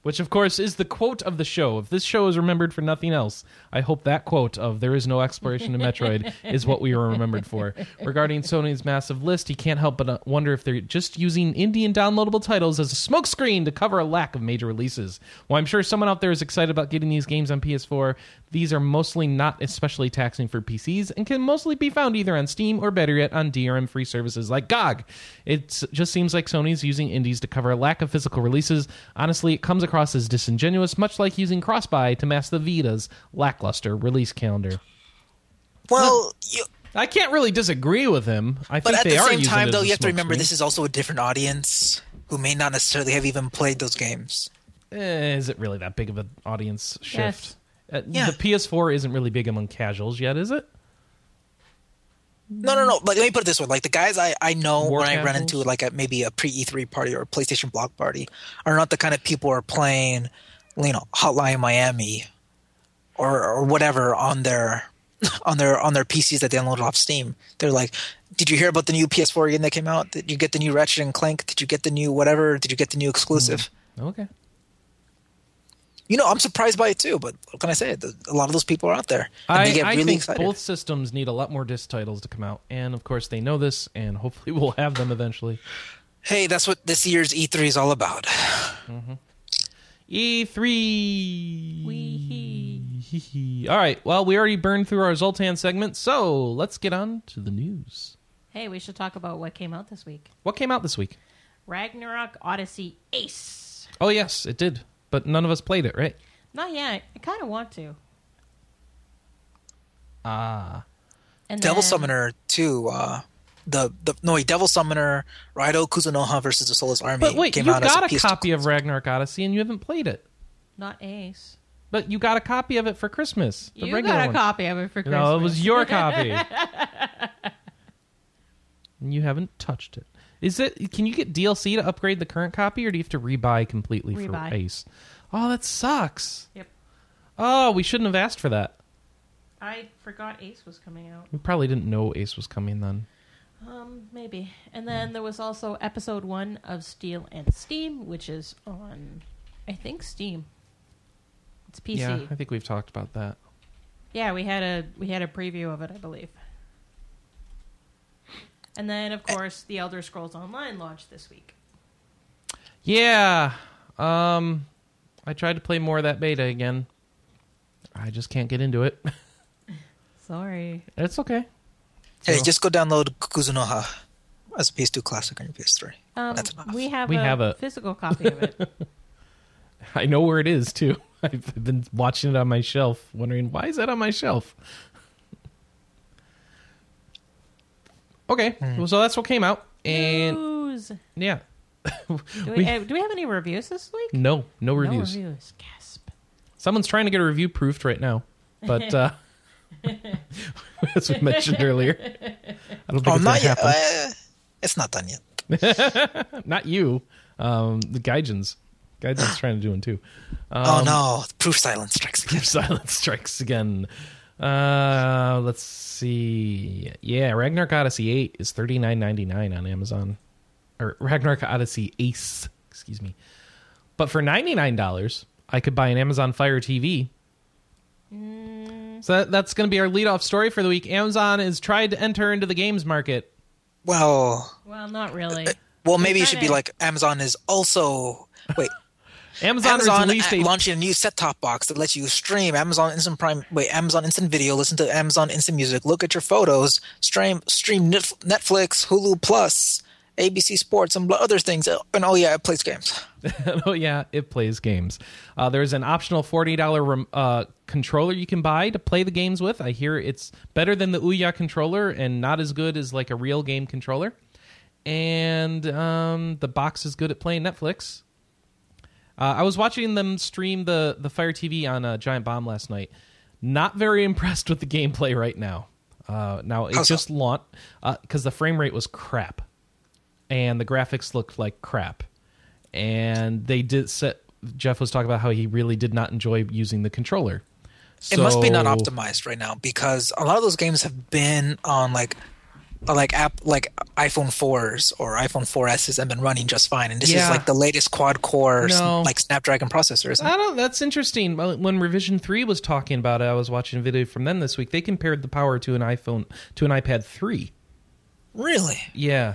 S1: Which, of course, is the quote of the show. If this show is remembered for nothing else, I hope that quote of there is no exploration in Metroid is what we are remembered for. Regarding Sony's massive list, he can't help but uh, wonder if they're just using Indian downloadable titles as a smokescreen to cover a lack of major releases. While I'm sure someone out there is excited about getting these games on PS4, these are mostly not especially taxing for PCs and can mostly be found either on Steam or better yet on DRM free services like GOG. It just seems like Sony's using indies to cover a lack of physical releases. Honestly, it comes across as disingenuous, much like using Crossbuy to mask the Vita's lackluster release calendar.
S3: Well, you,
S1: I can't really disagree with him. I
S3: but at
S1: they
S3: the same
S1: using
S3: time,
S1: it
S3: though, you have to remember
S1: smokescreen.
S3: this is also a different audience who may not necessarily have even played those games.
S1: Eh, is it really that big of an audience shift? Uh,
S3: Yeah.
S1: The PS4 isn't really big among casuals yet, is it?
S3: No, no, no. Like, let me put it this way: like the guys I I know
S1: War
S3: when I run into like at maybe a pre E3 party or a PlayStation block party are not the kind of people who are playing, you know, Hotline Miami, or or whatever on their on their on their PCs that they downloaded off Steam. They're like, "Did you hear about the new PS4 game that came out? Did you get the new Ratchet and Clank? Did you get the new whatever? Did you get the new exclusive?" Hmm.
S1: Okay.
S3: You know, I'm surprised by it too. But what can I say? The- A lot of those people are out there, and
S1: I,
S3: they get
S1: I
S3: really
S1: think
S3: excited.
S1: both systems need a lot more disc titles to come out, and of course they know this, and hopefully we'll have them eventually.
S3: Hey, that's what this year's E3 is all about. Mm-hmm.
S1: E3.
S2: Wee-hee.
S1: All right. Well, we already burned through our Zoltan segment, so let's get on to the news.
S2: Hey, we should talk about what came out this week.
S1: What came out this week?
S2: Ragnarok Odyssey Ace.
S1: Oh, yes, it did, but none of us played it, right?
S2: Not yet. I kind of want to.
S1: Ah.
S2: And
S3: Devil
S2: then-
S3: Summoner 2, uh, the, the no wait, Devil Summoner Raido Kuzunoha versus the Soulless Army
S1: But wait,
S3: came
S1: you
S3: out
S1: got a
S3: PS2
S1: copy of Ragnarok Odyssey, and you haven't played it.
S2: Not Ace.
S1: But you got a copy of it for Christmas. The
S2: you
S1: regular
S2: got a
S1: one.
S2: copy of it for Christmas.
S1: No, it was your copy. and you haven't touched it. Is it? Can you get DLC to upgrade the current copy, or do you have to rebuy completely for Ace? Oh, that sucks.
S2: Yep.
S1: Oh, we shouldn't have asked for that.
S2: I forgot Ace was coming out.
S1: We probably didn't know Ace was coming then.
S2: Um, maybe. And then there was also episode one of Steel and Steam, which is on, I think, Steam. It's PC.
S1: Yeah,
S2: Yeah,
S1: I think we've talked about that.
S2: Yeah, we had a we had a preview of it, I believe. And then, of course, The Elder Scrolls Online launched this week.
S1: Yeah. Um, I tried to play more of that beta again. I just can't get into it.
S2: Sorry.
S1: it's okay.
S3: Hey,
S1: So-
S3: just go download Kuzunoha as a PS2 classic on your PS3.
S2: Um,
S3: That's enough.
S2: we have
S1: We
S2: a
S1: have a-
S2: physical copy of it.
S1: I know where it is too. I've been watching it on my shelf, wondering why is that on my shelf. Okay, well, so that's what came out, and
S2: News.
S1: yeah,
S2: Do we,
S1: We-
S2: uh, do we have any reviews this week?
S1: no, no reviews.
S2: No reviews. Gasp.
S1: Someone's trying to get a review proofed right now, but uh, as we mentioned earlier, I don't think
S3: Oh,
S1: it's
S3: not
S1: gonna
S3: yet.
S1: happen.
S3: Uh, it's not done yet.
S1: Not you, um, the Gaijins. Gaijin's trying to do one too.
S3: oh no, proof silence strikes again.
S1: Silence strikes again. Uh, let's see. Yeah, Ragnarok Odyssey 8 is thirty nine ninety nine on Amazon. Or Ragnarok Odyssey Ace, excuse me. But for $99, I could buy an Amazon Fire TV. So that, that's going to be our lead-off story for the week. Amazon has tried to enter into the games market.
S3: Well,
S2: Well, not really.
S3: well, maybe it should be like Amazon is also wait.
S1: Amazon,
S3: Amazon
S1: released
S3: a- launching a new set-top box that lets you stream Amazon Instant Prime, wait, Amazon Instant Video, listen to Amazon Instant Music, look at your photos, stream stream Netflix, Hulu Plus, ABC Sports, and other things. Uh, And oh yeah, it plays games.
S1: oh yeah, it plays games. Uh, there's an optional forty dollar rem- uh, controller you can buy to play the games with. I hear it's better than the Ouya controller and not as good as like a real game controller. And um, the box is good at playing Netflix. Uh, I was watching them stream the the Fire TV on uh, Giant Bomb last night. Not very impressed with the gameplay right now. Uh, now it
S3: How so?
S1: just launched because the frame rate was crap, and the graphics looked like crap, and they did set. Jeff was talking about how he really did not enjoy using the controller.
S3: it must be not optimized right now because a lot of those games have been on like uh, like app like iPhone 4s or iPhone 4s and been running just fine and this
S1: Yeah.
S3: is like the latest quad core
S1: No.
S3: like Snapdragon processors.
S1: I don't. That's interesting. When Revision Three was talking about it, I was watching a video from them this week. They compared the power to an iPhone to an iPad Three.
S3: really
S1: Yeah,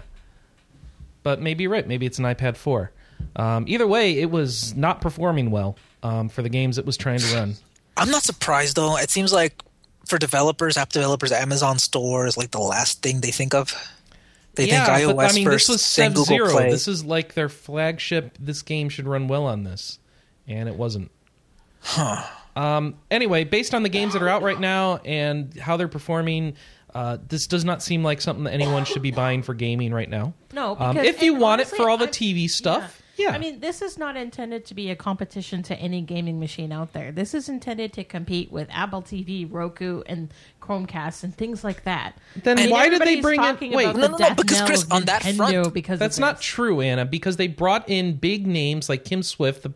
S1: but maybe you're right. Maybe it's an iPad Four. Um, either way, it was not performing well um, for the games it was trying to run.
S3: I'm not surprised though it seems like for developers app developers Amazon store is like the last thing they think of they
S1: yeah,
S3: think iOS
S1: but I mean,
S3: first
S1: this was
S3: then Google
S1: Zero.
S3: Play
S1: This is like their flagship. This game should run well on this, and it wasn't. Huh. Um, anyway, based on the games that are out right now and how they're performing, uh, this does not seem like something that anyone should be buying for gaming right now.
S2: No,
S1: Um, if you
S2: and
S1: want it for all the
S2: I-
S1: TV stuff, Yeah.
S2: I mean, this is not intended to be a competition to any gaming machine out there. This is intended to compete with Apple TV, Roku, and Chromecast and things like that.
S1: Then
S2: I mean,
S1: why did they bring in- wait.
S2: about
S3: No, no, no, because, Chris, on that
S2: Nintendo
S3: front-
S2: because
S1: That's not true, Anna, because they brought in big names like Kim Swift, the,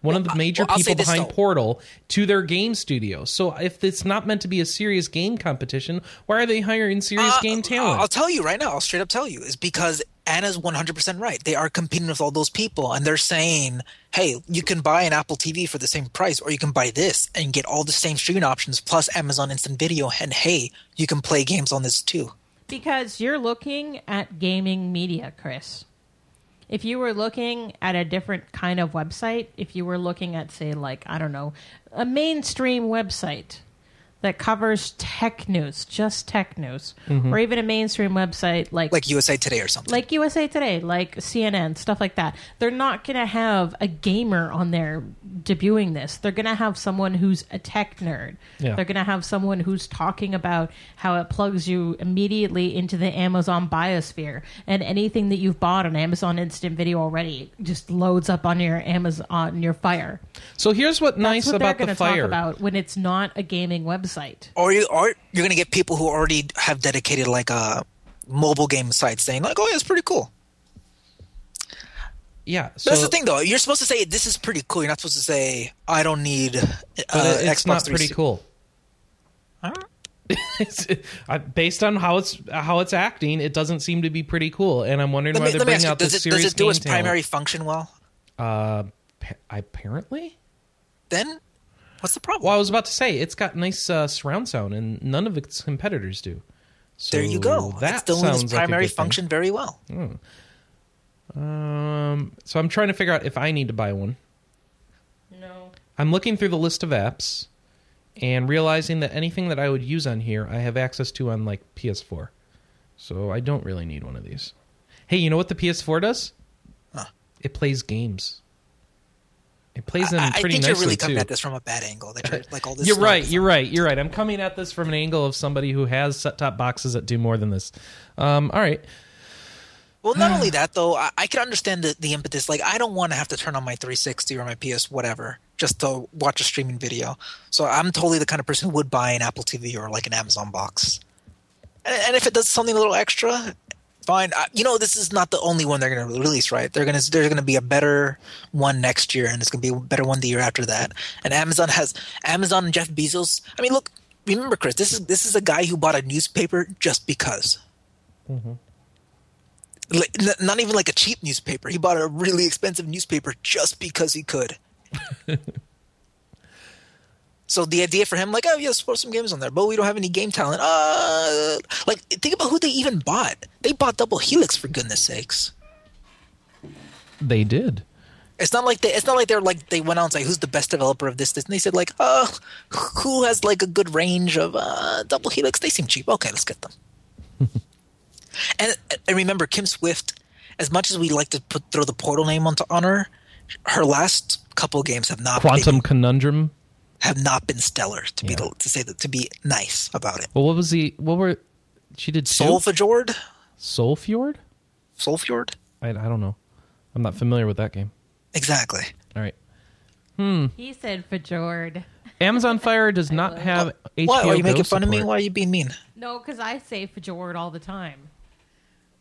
S1: one of the major
S3: well,
S1: people behind
S3: though.
S1: Portal, to their game studio. So if it's not meant to be a serious game competition, why are they hiring serious
S3: Uh,
S1: game talent?
S3: I'll tell you right now. I'll straight up tell you is because Anna's one hundred percent right. They are competing with all those people, and they're saying, "Hey, you can buy an Apple TV for the same price, or you can buy this and get all the same streaming options plus Amazon Instant Video, and hey, you can play games on this too."
S2: Because you're looking at gaming media, Chris. If you were looking at a different kind of website, if you were looking at, say, like, I don't know, a mainstream website that covers tech news, just tech news, mm-hmm. or even a mainstream website like
S3: Like USA Today or something.
S2: like USA Today, like CNN, stuff like that. They're not going to have a gamer on there debuting this. They're going to have someone who's a tech nerd.
S1: Yeah.
S2: They're going to have someone who's talking about how it plugs you immediately into the Amazon biosphere and anything that you've bought on Amazon Instant Video already just loads up on your Amazon on your Fire.
S1: so here's what nice
S2: That's what
S1: about the
S2: going to talk
S1: fire.
S2: about when it's not a gaming website.
S3: Or you or you're gonna get people who already have dedicated like a mobile game site saying like, "Oh, yeah, it's pretty cool."
S1: Yeah, so
S3: That's the thing, though. You're supposed to say this is pretty cool. You're not supposed to say I don't need uh,
S1: but it's
S3: Xbox
S1: not
S3: 360.
S1: pretty cool.
S3: Huh?
S1: Based on how it's how it's acting, it doesn't seem to be pretty cool, and I'm wondering
S3: Let
S1: why
S3: me,
S1: they're bringing out
S3: Does
S1: this
S3: it does it do its
S1: game talent.
S3: primary function well?
S1: Uh, pa- apparently.
S3: Then what's the problem?
S1: Well, I was about to say it's got nice uh, surround sound, and none of its competitors do. So
S3: there you go.
S1: That
S3: it's doing
S1: sounds
S3: its
S1: like a
S3: primary
S1: thing.
S3: function very well.
S1: Um, so I'm trying to figure out if I need to buy one.
S2: No.
S1: I'm looking through the list of apps and realizing that anything that I would use on here, I have access to on like PS4. So I don't really need one of these. Hey, you know what the PS4 does?
S3: Huh.
S1: It plays games. It plays them
S3: I, I
S1: pretty
S3: think you're really coming
S1: too.
S3: at this from a bad angle. That you're like all this.
S1: You're right. You're right. You're right. I'm coming at this from an angle of somebody who has set-top boxes that do more than this. Um, all right.
S3: Well, not only that though, I, I can understand the, the impetus. Like, I don't want to have to turn on my 360 or my PS whatever just to watch a streaming video. So I'm totally the kind of person who would buy an Apple TV or like an Amazon box. And, and if it does something a little extra, fine. I, you know, this is not the only one they're going to release, right? They're going to there's going to be a better one next year, and it's going to be a better one the year after that. And Amazon has Amazon and Jeff Bezos. I mean, look, remember, Chris, this is this is a guy who bought a newspaper just because. Mm-hmm. Like, n- not even like a cheap newspaper. He bought a really expensive newspaper just because he could. so the idea for him, like, oh yes, put some games on there, but we don't have any game talent. Uh, like, think about who they even bought. They bought Double Helix for goodness sakes.
S1: They did.
S3: It's not like they. It's not like they're like they went out and say who's the best developer of this. This. And they said like, uh, who has like a good range of uh, Double Helix? They seem cheap. Okay, let's get them. and and remember, Kim Swift. As much as we like to put throw the Portal name onto on her, her last couple games have not
S1: Quantum
S3: been,
S1: Conundrum.
S3: Have not been stellar. To be to say that to be nice about it.
S1: Well, what was the what were she did two?
S3: Soul
S1: Fjord,
S3: Solfjord,
S1: I, I don't know. I'm not familiar with that game.
S3: exactly.
S1: All right. Hmm.
S2: He said for Jord.
S1: Amazon Fire does not have HBO
S3: Why are you
S1: Go
S3: making fun of me? Why are you being mean?
S2: No, because I say Fjord all the time.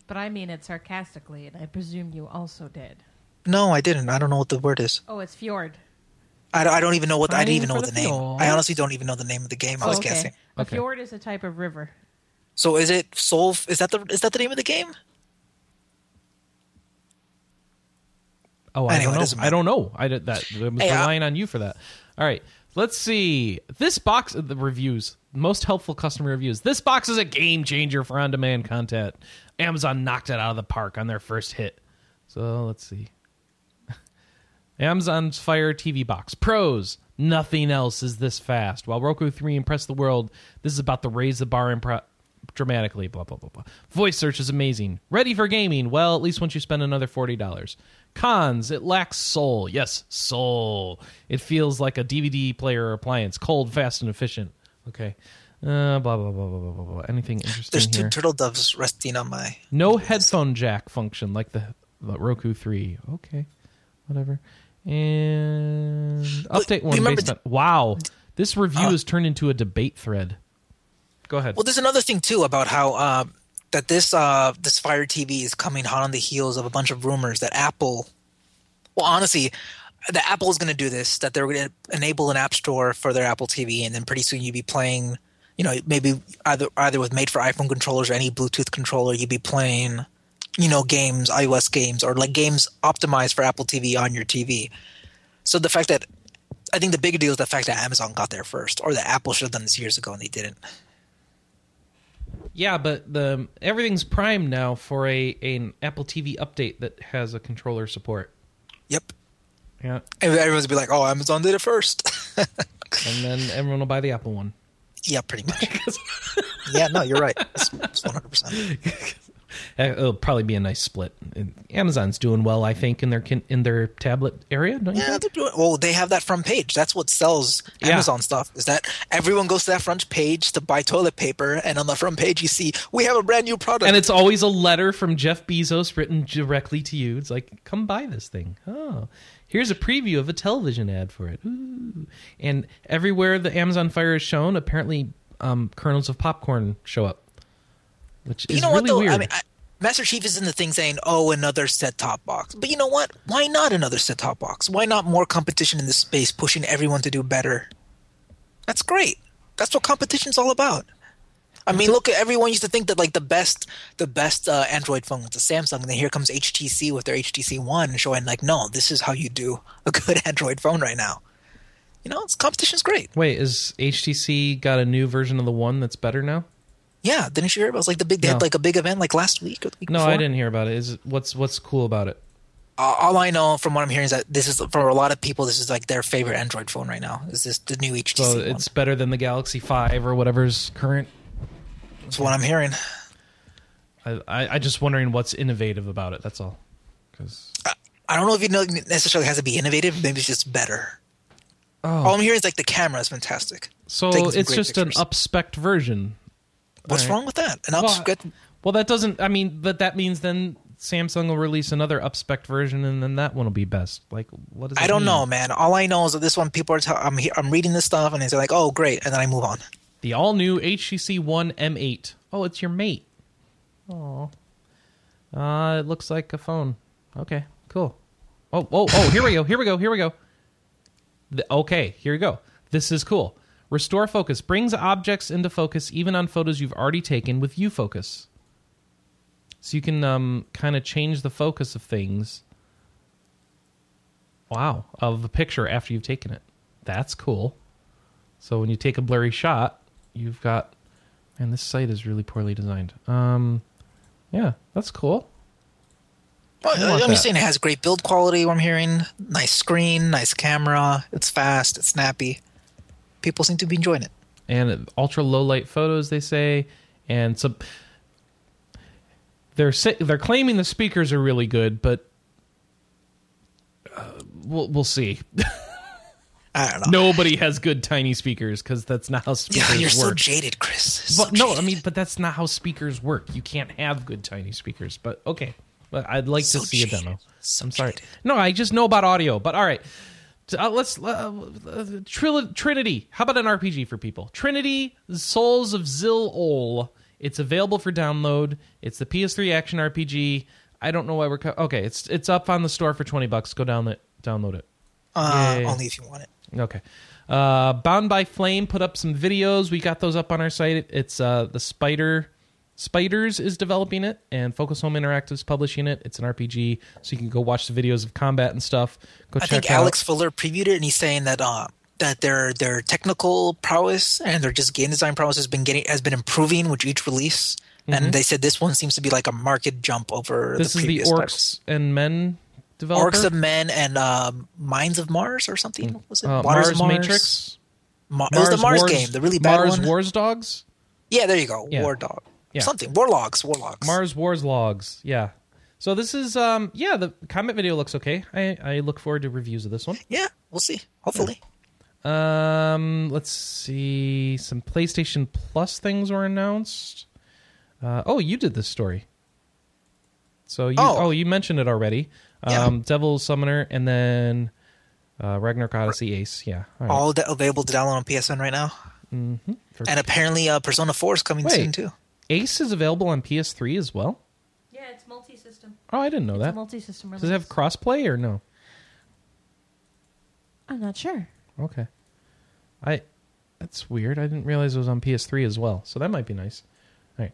S2: But I mean it sarcastically, and I presume you also did.
S3: No, I didn't. I don't know what the word is.
S2: Oh, it's Fjord.
S3: I, don't- I don't even know what I didn't even know
S1: Fine
S3: the
S1: the
S3: name. I honestly don't even know the name of the game. I was
S2: Oh, okay.
S3: guessing.
S2: A
S1: Okay.
S2: fjord is a type of river.
S3: So is it Soul? Is that the is that the name of the game?
S1: Oh, I
S3: Anyway,
S1: don't know. I don't know. I did that. I was
S3: Hey, I-
S1: relying on you for that. All right. Let's see. This box of the reviews. Most helpful customer reviews. This box is a game changer for on-demand content. Amazon knocked it out of the park on their first hit. So let's see. Amazon's Fire TV box. Pros. Nothing else is this fast. While Roku 3 impressed the world, this is about to raise the bar impre- dramatically. Blah, blah, blah, blah. Voice search is amazing. Ready for gaming. Well, at least once you spend another $40. Cons. It lacks soul. Yes, soul. It feels like a DVD player appliance. Cold, fast, and efficient. Okay. Uh, blah, blah, blah, blah, blah, blah, blah. Anything interesting
S3: There's two
S1: here?
S3: turtle doves resting on my.
S1: No headphone jack function like the, the Roku 3. Okay. whatever. And update one based on wow. This review
S3: Uh,
S1: has turned into a debate thread. Go ahead.
S3: Well, there's another thing too about how uh, that this uh, this Fire TV is coming hot on the heels of a bunch of rumors that Apple. Well, honestly, that Apple is going to do this. That they're going to enable an app store for their Apple TV, and then pretty soon you'd be playing. You know, maybe either either with made for iPhone controllers or any Bluetooth controller, you'd be playing. You know, games, iOS games, or like games optimized for Apple TV on your TV. So the fact that I think the bigger deal is the fact that Amazon got there first, or that Apple should have done this years ago and they didn't.
S1: Yeah, but the everything's primed now for a an Apple TV update that has a controller support.
S3: Yep.
S1: Yeah,
S3: And everyone's be like, "Oh, Amazon did it first.
S1: and then everyone will buy the Apple one.
S3: yeah, pretty much. yeah, no, you're right. It's percent.
S1: Uh, It'll probably be a nice split. Amazon's doing well, I think, in their in their tablet area. Don't you
S3: Yeah,
S1: think?
S3: they're doing. Well, they have that front page. That's what sells
S1: Yeah.
S3: Amazon stuff. Is that everyone goes to that front page to buy toilet paper, and on the front page you see we have a brand new product.
S1: And it's always a letter from Jeff Bezos written directly to you. It's like, come buy this thing. Oh, here's a preview of a television ad for it. Ooh. And everywhere the Amazon Fire is shown, apparently um, kernels of popcorn show up, which
S3: But
S1: is
S3: you know
S1: really
S3: what though?
S1: weird.
S3: I mean, I, Master Chief is in the thing saying, "Oh, another set top box." But you know what? Why not another set top box? Why not more competition in this space, pushing everyone to do better? That's great. That's what competition's all about. I mean, look at everyone used to think that like the best, the best uh, Android phone was the Samsung, and then here comes HTC with their HTC One, showing like, no, this is how you do a good Android phone right now. You know, it's, competition's great.
S1: Wait, is HTC got a new version of the one that's better now?
S3: Yeah, didn't you hear about? It was like the big. They
S1: No.
S3: had like a big event like last week or the week
S1: No,
S3: before.
S1: I didn't hear about it. Is what's what's cool about it?
S3: Uh, all I know from what I'm hearing is that this is for a lot of people. This is like their favorite Android phone right now. Is this the new HTC?
S1: So
S3: one.
S1: it's better than the Galaxy Five or whatever's current.
S3: That's what I'm hearing.
S1: I I, I just wondering what's innovative about it. That's all. Because
S3: I don't know if it know- necessarily has to be innovative. Maybe it's just better.
S1: oh,
S3: All I'm hearing is like the camera is fantastic.
S1: so it's just
S3: pictures.
S1: an upspec version.
S3: What's
S1: Alright.
S3: wrong with that? And I'll
S1: Well,
S3: get
S1: Well, that doesn't. I mean, but that means then Samsung will release another upspec version, and then that one will be best. Like, what does?
S3: I don't
S1: mean?
S3: know, man. All I know is that this one people are. Tell- I'm he- I'm reading this stuff and they're like, oh great, and then I move on.
S1: The all new HTC One M8. Oh, it's your mate. Oh, uh, it looks like a phone. Okay, cool. Oh, oh, oh! Here we go. Here we go. Here we go. The- okay, here we go. This is cool. Restore focus brings objects into focus even on photos you've already taken with view focus. So you can um, kind of change the focus of things. Wow, of a picture after you've taken it. That's cool. So when you take a blurry shot, you've got man, this site is really poorly designed. Um yeah, that's cool.
S3: Well, I'm just
S1: that.
S3: saying it has great build quality. What I'm hearing, nice screen, nice camera. It's fast, it's snappy. People seem to be enjoying it.
S1: And ultra low light photos they say and so they're they're claiming the speakers are really good, but uh, we'll we'll see.
S3: I don't know.
S1: Nobody has good tiny speakers cuz that's not how speakers
S3: yeah, you're
S1: work.
S3: so jaded, Chris. So
S1: But no, I mean, but that's not how speakers work. You can't have good tiny speakers. But okay, but I'd like
S3: So
S1: to see
S3: jaded.
S1: a demo.
S3: So
S1: I'm sorry.
S3: jaded.
S1: No, I just know about audio. But all right, uh, let's uh, uh, Tril- Trinity. How about an RPG for people? Trinity: Souls of Zill O'll. It's available for download. It's the PS3 action RPG. I don't know why we're co- okay. It's it's up on the store for twenty bucks. Go down it, download it.
S3: uh, only if you want it.
S1: Okay. Uh, Bound by Flame put up some videos. We got those up on our site. It's uh, the Spider Spiders is developing it, and Focus Home Interactive's publishing it. It's an RPG, so you can go watch the videos of combat and stuff. Go
S3: I
S1: check
S3: think
S1: out.
S3: Alex Fuller previewed it, and he's saying that uh, that their their technical prowess and their just game design prowess has been getting has been improving with each release. And they said this one seems to be like a market jump over
S1: Mm-hmm. This
S3: the
S1: is the Orcs
S3: titles.
S1: and Men developer.
S3: Orcs of Men and um, Minds of Mars or something. Was it
S1: uh,
S3: Waters
S1: Mars,
S3: Mars
S1: Matrix.
S3: Ma- it was the Mars
S1: Wars,
S3: game, the really bad
S1: Mars
S3: one.
S1: Wars Dogs.
S3: Yeah, there you go.
S1: Yeah.
S3: War Dog.
S1: Yeah.
S3: Something. Warlogs. Warlogs.
S1: Mars Wars Logs. Yeah. So this is um yeah the comment video looks okay. I I look forward to reviews of this one.
S3: Yeah, we'll see. Hopefully.
S1: Um, let's see. Some PlayStation Plus things were announced. Uh, oh, you did this story. So you oh,
S3: Oh.
S1: you mentioned it already.
S3: Yeah.
S1: Um, Devil Summoner, and then uh, Ragnarok Odyssey Ace. Yeah. All right.
S3: All da- available to download on PSN right now.
S1: Mm-hmm.
S3: And apparently, uh, Persona 4 is coming
S1: Wait.
S3: soon too.
S1: Ace is available on PS3 as well.
S2: Yeah, it's multi-system.
S1: Oh, I didn't know
S2: It's a
S1: that.
S2: multi-system release.
S1: Does it have crossplay or no?
S2: I'm not sure.
S1: Okay. I that's weird. I didn't realize it was on PS3 as well. So that might be nice. All right.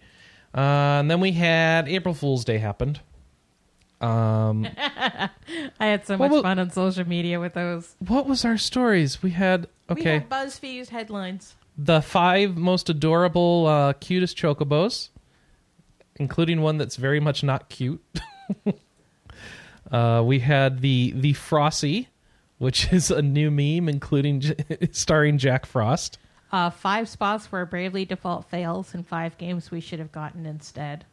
S1: Uh, and then we had April Fool's Day happened. Um,
S2: I had so much fun on social media with those.
S1: what was our stories? We had okay.
S2: We had BuzzFeed headlines.
S1: The five most adorable, uh, cutest chocobos, including one that's very much not cute. uh, we had the the Frosty, which is a new meme, including starring Jack Frost.
S2: Uh, five spots where Bravely Default fails, and five games we should have gotten instead.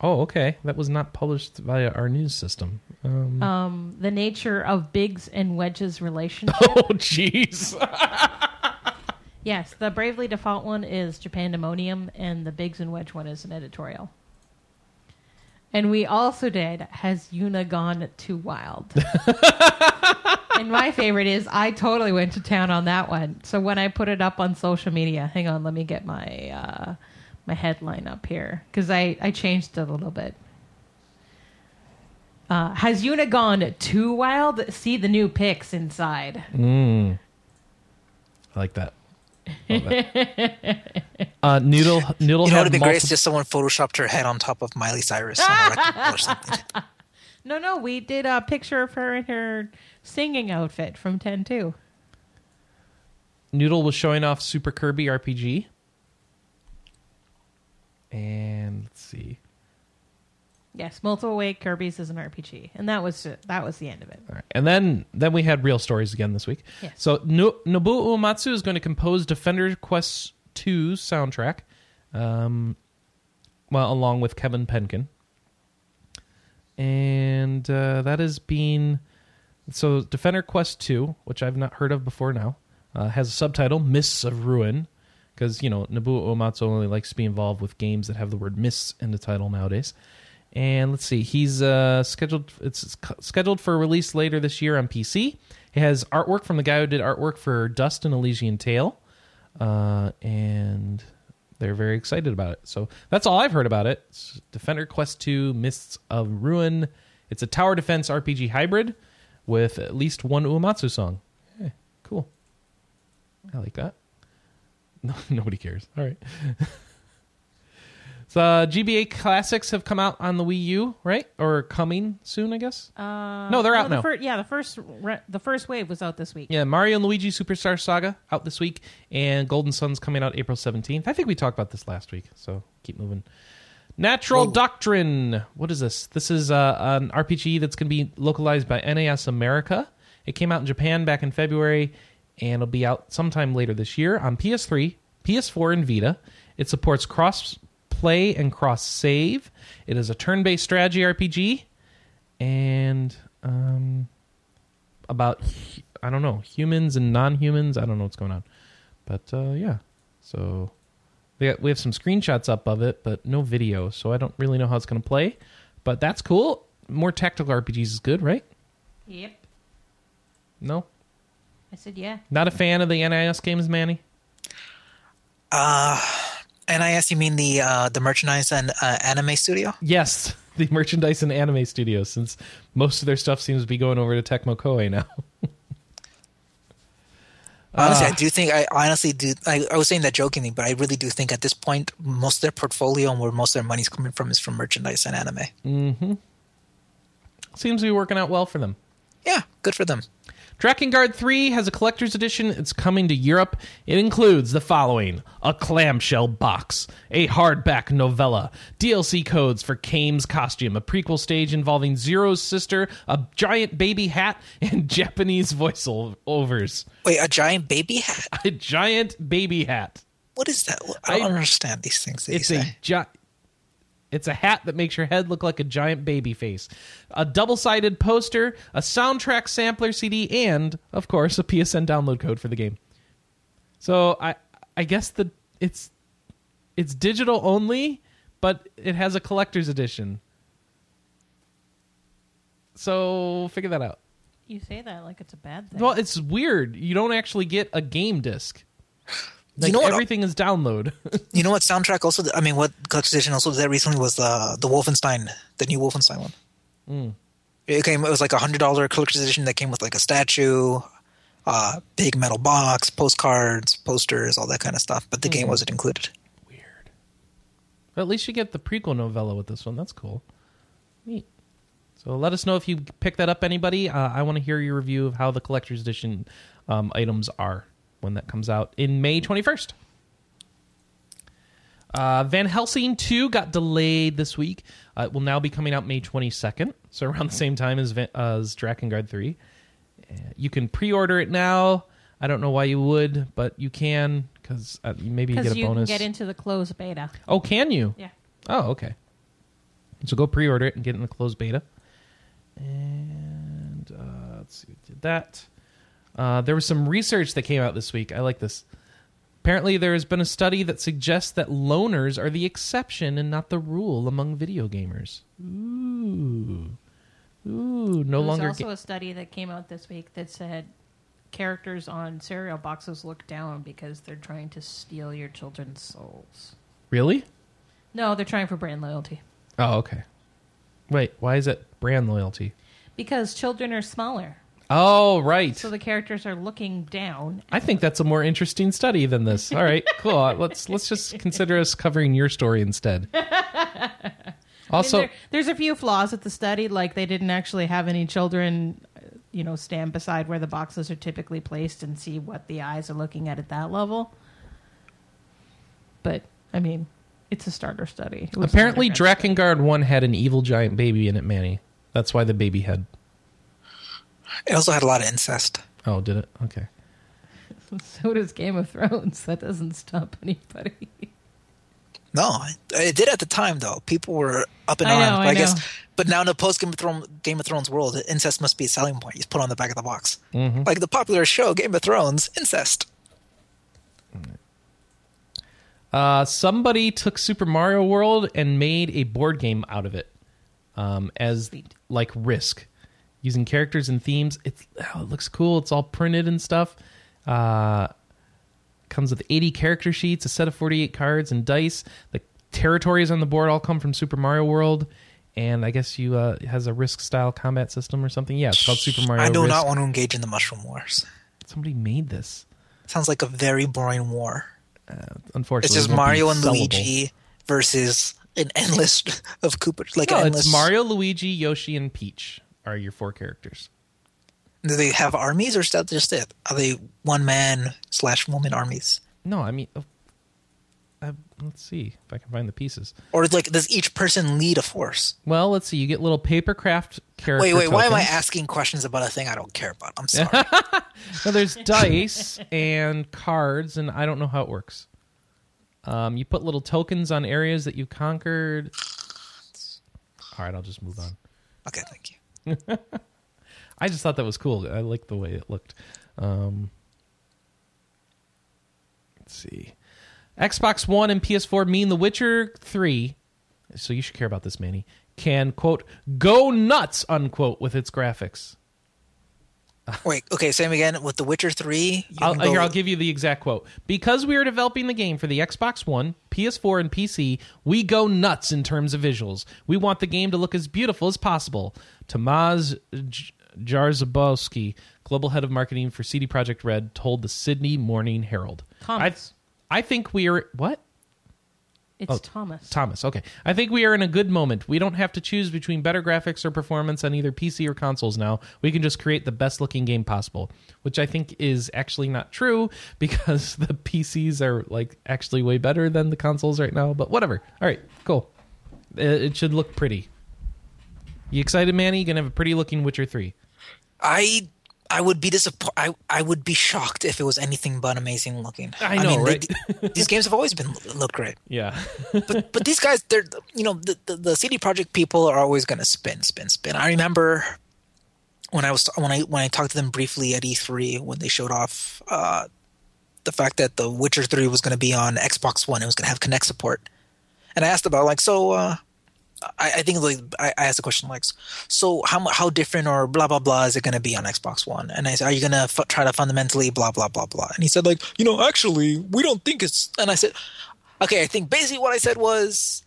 S1: Oh, okay. That was not published via our news system. Um,
S2: Um, the nature of Biggs and Wedge's relationship.
S1: oh, jeez.
S2: Yes, the Bravely Default one is Japandemonium, and the Biggs and Wedge one is an editorial. And we also did Has Yuna Gone Too Wild? and my favorite is I totally went to town on that one. So when I put it up on social media, hang on, let me get my uh, my headline up here because I, I changed it a little bit. Uh, has Yuna gone too wild? See the new pics inside.
S1: Mm. I like that. Love that. uh, Noodle Noodle
S3: You know,
S1: had
S3: it'd be great if just someone photoshopped her head on top of Miley Cyrus on a record or something.
S2: No, no, we did a picture of her in her singing outfit from 10 2.
S1: Noodle was showing off Super Kirby RPG. And let's see.
S2: Yes, multiple way Kirby's is an RPG, and that was that was the end of it.
S1: All right. And then then we had real stories again this week.
S2: Yes.
S1: So no, Nobuo Uematsu is going to compose Defender Quest 2's soundtrack, um, well, along with Kevin Penkin. And uh, has been so Defender Quest 2, which I've not heard of before now, uh, has a subtitle Mists of Ruin because you know Nobuo Uematsu only likes to be involved with games that have the word mists in the title nowadays. And let's see, he's uh, scheduled. It's scheduled for release later this year on PC. He has artwork from the guy who did artwork for Dust and Elysian Tail, uh, and they're very excited about it. So that's all I've heard about it. It's Defender Quest Two: Mists of Ruin. It's a tower defense RPG hybrid with at least one Uematsu song. Cool. I like that. No, nobody cares. All right. so uh, GBA classics have come out on the Wii U, right? Or coming soon, I guess.
S2: Uh,
S1: No, they're out
S2: the
S1: now.
S2: fir- yeah, the first re- the first wave was out this week.
S1: Yeah, Mario and Luigi Superstar Saga out this week, and Golden Sun's coming out April 17th. I think we talked about this last week, so keep moving. Natural
S3: Whoa.
S1: Doctrine. What is this? This is uh, an RPG that's going to be localized by NIS America. It came out in Japan back in February, and it'll be out sometime later this year on PS3, PS4, and Vita. It supports cross play and cross save. It is a turn based strategy RPG, and um, about I don't know humans and non-humans. I don't know what's going on, but uh, yeah. So we got, we have some screenshots up of it, but no video. So I don't really know how it's going to play. But that's cool. More tactical RPGs is good, right?
S2: Yep.
S1: No,
S2: I said yeah.
S1: not a fan of the NIS games, Manny.
S3: Uh, NIS, you mean the uh, the merchandise and uh, anime studio?
S1: Yes, the merchandise and anime studio, since most of their stuff seems to be going over to Tecmo Koei now.
S3: Honestly,
S1: Ah.
S3: I do think I honestly do. I, I was saying that jokingly, but I really do think at this point, most of their portfolio and where most of their money's coming from is from merchandise and anime. Mm-hmm.
S1: Seems to be working out well for them.
S3: Yeah, good for them.
S1: Drakengard 3 has a collector's edition. It's coming to Europe. It includes the following a clamshell box, a hardback novella, DLC codes for Kainé's costume, a prequel stage involving Zero's sister, a giant baby hat, and Japanese voiceovers.
S3: Wait, a giant baby hat?
S1: A giant baby hat.
S3: What is that? I don't
S1: I-
S3: understand these things. That
S1: It's a
S3: say.
S1: Gi- It's a hat that makes your head look like a giant baby face. A double-sided poster, a soundtrack sampler CD, and of course a PSN download code for the game. So I I guess the it's it's digital only, but it has a collector's edition. So figure that out.
S2: You say that like it's a bad thing.
S1: Well, it's weird. You don't actually get a game disc. Like,
S3: you know what?
S1: everything is download.
S3: You know what soundtrack also? I mean, what collector's edition also did that recently was the the Wolfenstein, the new Wolfenstein one.
S1: Hmm.
S3: It came. It was like a hundred dollar collector's edition that came with like a statue, uh, big metal box, postcards, posters, all that kind of stuff. But the
S1: Hmm.
S3: game wasn't included.
S1: Weird. But at least you get the prequel novella with this one. That's cool. Neat. So let us know if you pick that up, anybody. Uh, I want to hear your review of how the collector's edition um, items are when that comes out in May 21st. Uh, Van Helsing 2 got delayed this week. Uh, it will now be coming out May 22nd, so around the same time as, Van- uh, as Drakengard 3. Uh, you can pre-order it now. I don't know why you would, but you can because uh, maybe you get a
S2: you
S1: bonus.
S2: can get into the closed beta.
S1: Oh, can you?
S2: Yeah.
S1: Oh, okay. So go pre-order it and get in the closed beta. And uh, let's see, we did that. Uh, there was some research that came out this week. I like this. Apparently, there has been a study that suggests that loners are the exception and not the rule among video gamers. Ooh, ooh, no
S2: There was
S1: longer.
S2: also
S1: ga-
S2: a study that came out this week that said characters on cereal boxes look down because they're trying to steal your children's souls.
S1: really?
S2: No, they're trying for brand loyalty.
S1: Oh, okay. Wait, why is it brand loyalty?
S2: Because children are smaller.
S1: Oh, right.
S2: So the characters are looking down.
S1: I think that's a more interesting study than this. All right, cool. Let's let's just consider us covering your story instead.
S2: I mean,
S1: Also,
S2: there- there's a few flaws with the study, like they didn't actually have any children, uh, you know, stand beside where the boxes are typically placed and see what the eyes are looking at at that level. But I mean, it's a starter study. It was an
S1: apparently. Drakengard One had an evil giant baby in it, Manny. That's why the baby had.
S3: It also had a lot of incest.
S1: Oh, did it? Okay.
S2: So does Game of Thrones. That doesn't stop anybody.
S3: No, it did at the time though. People were up in
S2: I know,
S3: arms. But
S2: I
S3: I, guess, but now in the post Game of Thrones Game of Thrones world, incest must be a selling point. He's put on the back of the box,
S1: Mm-hmm.
S3: like the popular show Game of Thrones, incest.
S1: Uh, somebody took Super Mario World and made a board game out of it, um, as like Risk, using characters and themes. It's oh, it looks cool. It's all printed and stuff. Uh, comes with 80 character sheets, a set of 48 cards and dice. The territories on the board all come from Super Mario World, and I guess you uh, it has a Risk style combat system or something. Yeah, it's called Super Mario.
S3: I do
S1: Risk.
S3: not want to engage in the Mushroom Wars.
S1: Somebody made this.
S3: Sounds like a very boring war.
S1: Unfortunately,
S3: It's just
S1: it
S3: Mario and
S1: sellable.
S3: Luigi versus an endless of Koopa. Like
S1: No,
S3: an endless.
S1: it's Mario, Luigi, Yoshi, and Peach are your four characters.
S3: Do they have armies or is that just it? Are they one man slash woman armies?
S1: No, I mean, uh, let's see if I can find the pieces.
S3: Or like does each person lead a force?
S1: Well, let's see. You get little papercraft characters.
S3: Wait, wait. Why am I asking questions about a thing I don't care about? I'm sorry.
S1: No, there's dice and cards, and I don't know how it works. Um, you put little tokens on areas that you conquered. All right, I'll just move on.
S3: okay, thank you.
S1: I just thought that was cool. I like the way it looked. Um, let's see. Xbox One and PS4 mean The Witcher 3, so you should care about this, Manny, can, quote, go nuts, unquote, with its graphics.
S3: Wait, okay. Same again with The Witcher Three.
S1: I'll,
S3: go-
S1: here, I'll give you the exact quote. Because we are developing the game for the Xbox One, PS4, and PC, we go nuts in terms of visuals. We want the game to look as beautiful as possible. Tomasz J- Jarzabowski, global head of marketing for CD Projekt Red, told the Sydney Morning Herald.
S2: Thomas.
S1: I, I think we are what?
S2: It's
S1: Oh,
S2: Thomas.
S1: Thomas. Okay. I think we are in a good moment. We don't have to choose between better graphics or performance on either PC or consoles now. We can just create the best looking game possible, which I think is actually not true because the PCs are like actually way better than the consoles right now, but whatever. All right, cool. It, it should look pretty. You excited, Manny? You going to have a pretty looking Witcher 3.
S3: I I would be disappointed. I I would be shocked if it was anything but amazing looking.
S1: I know,
S3: mean, they-
S1: right?
S3: these games have always been look great,
S1: Yeah.
S3: but but these guys, they're you know the the, the CD Projekt people are always going to spin, spin, spin. I remember when I was when I when I talked to them briefly at E3 when they showed off uh, the fact that The Witcher Three was going to be on Xbox One. It was going to have Kinect support, and I asked about like so. Uh, I, I think like I, I asked the question like, so how how different or blah blah blah is it going to be on Xbox One? And I said, are you going to f- try to fundamentally blah blah blah blah? And he said like, you know, actually we don't think it's. And I said, okay, I think basically what I said was.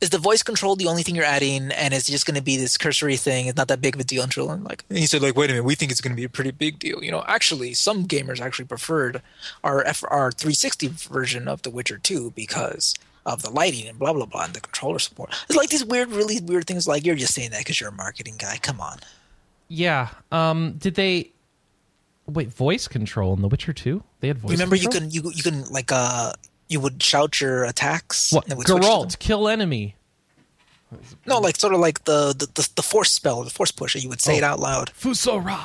S3: Is the voice control the only thing you're adding, and it's just going to be this cursory thing? It's not that big of a deal until and like. And he said, like, wait a minute, we think it's going to be a pretty big deal. You know, actually, some gamers actually preferred our F- our 360 version of The Witcher 2 because of the lighting and blah blah blah and the controller support. It's like these weird, really weird things. Like you're just saying that because you're a marketing guy. Come on.
S1: Yeah. Um. Did they? Wait, voice control in The Witcher Two? They had voice.
S3: Remember, you can you you can like uh you would shout your attacks.
S1: What?
S3: and it would switch to.
S1: Geralt, kill enemy.
S3: No, like sort of like the the, the, the force spell, the force push. You would say it
S1: Oh.
S3: out loud,
S1: Fusora.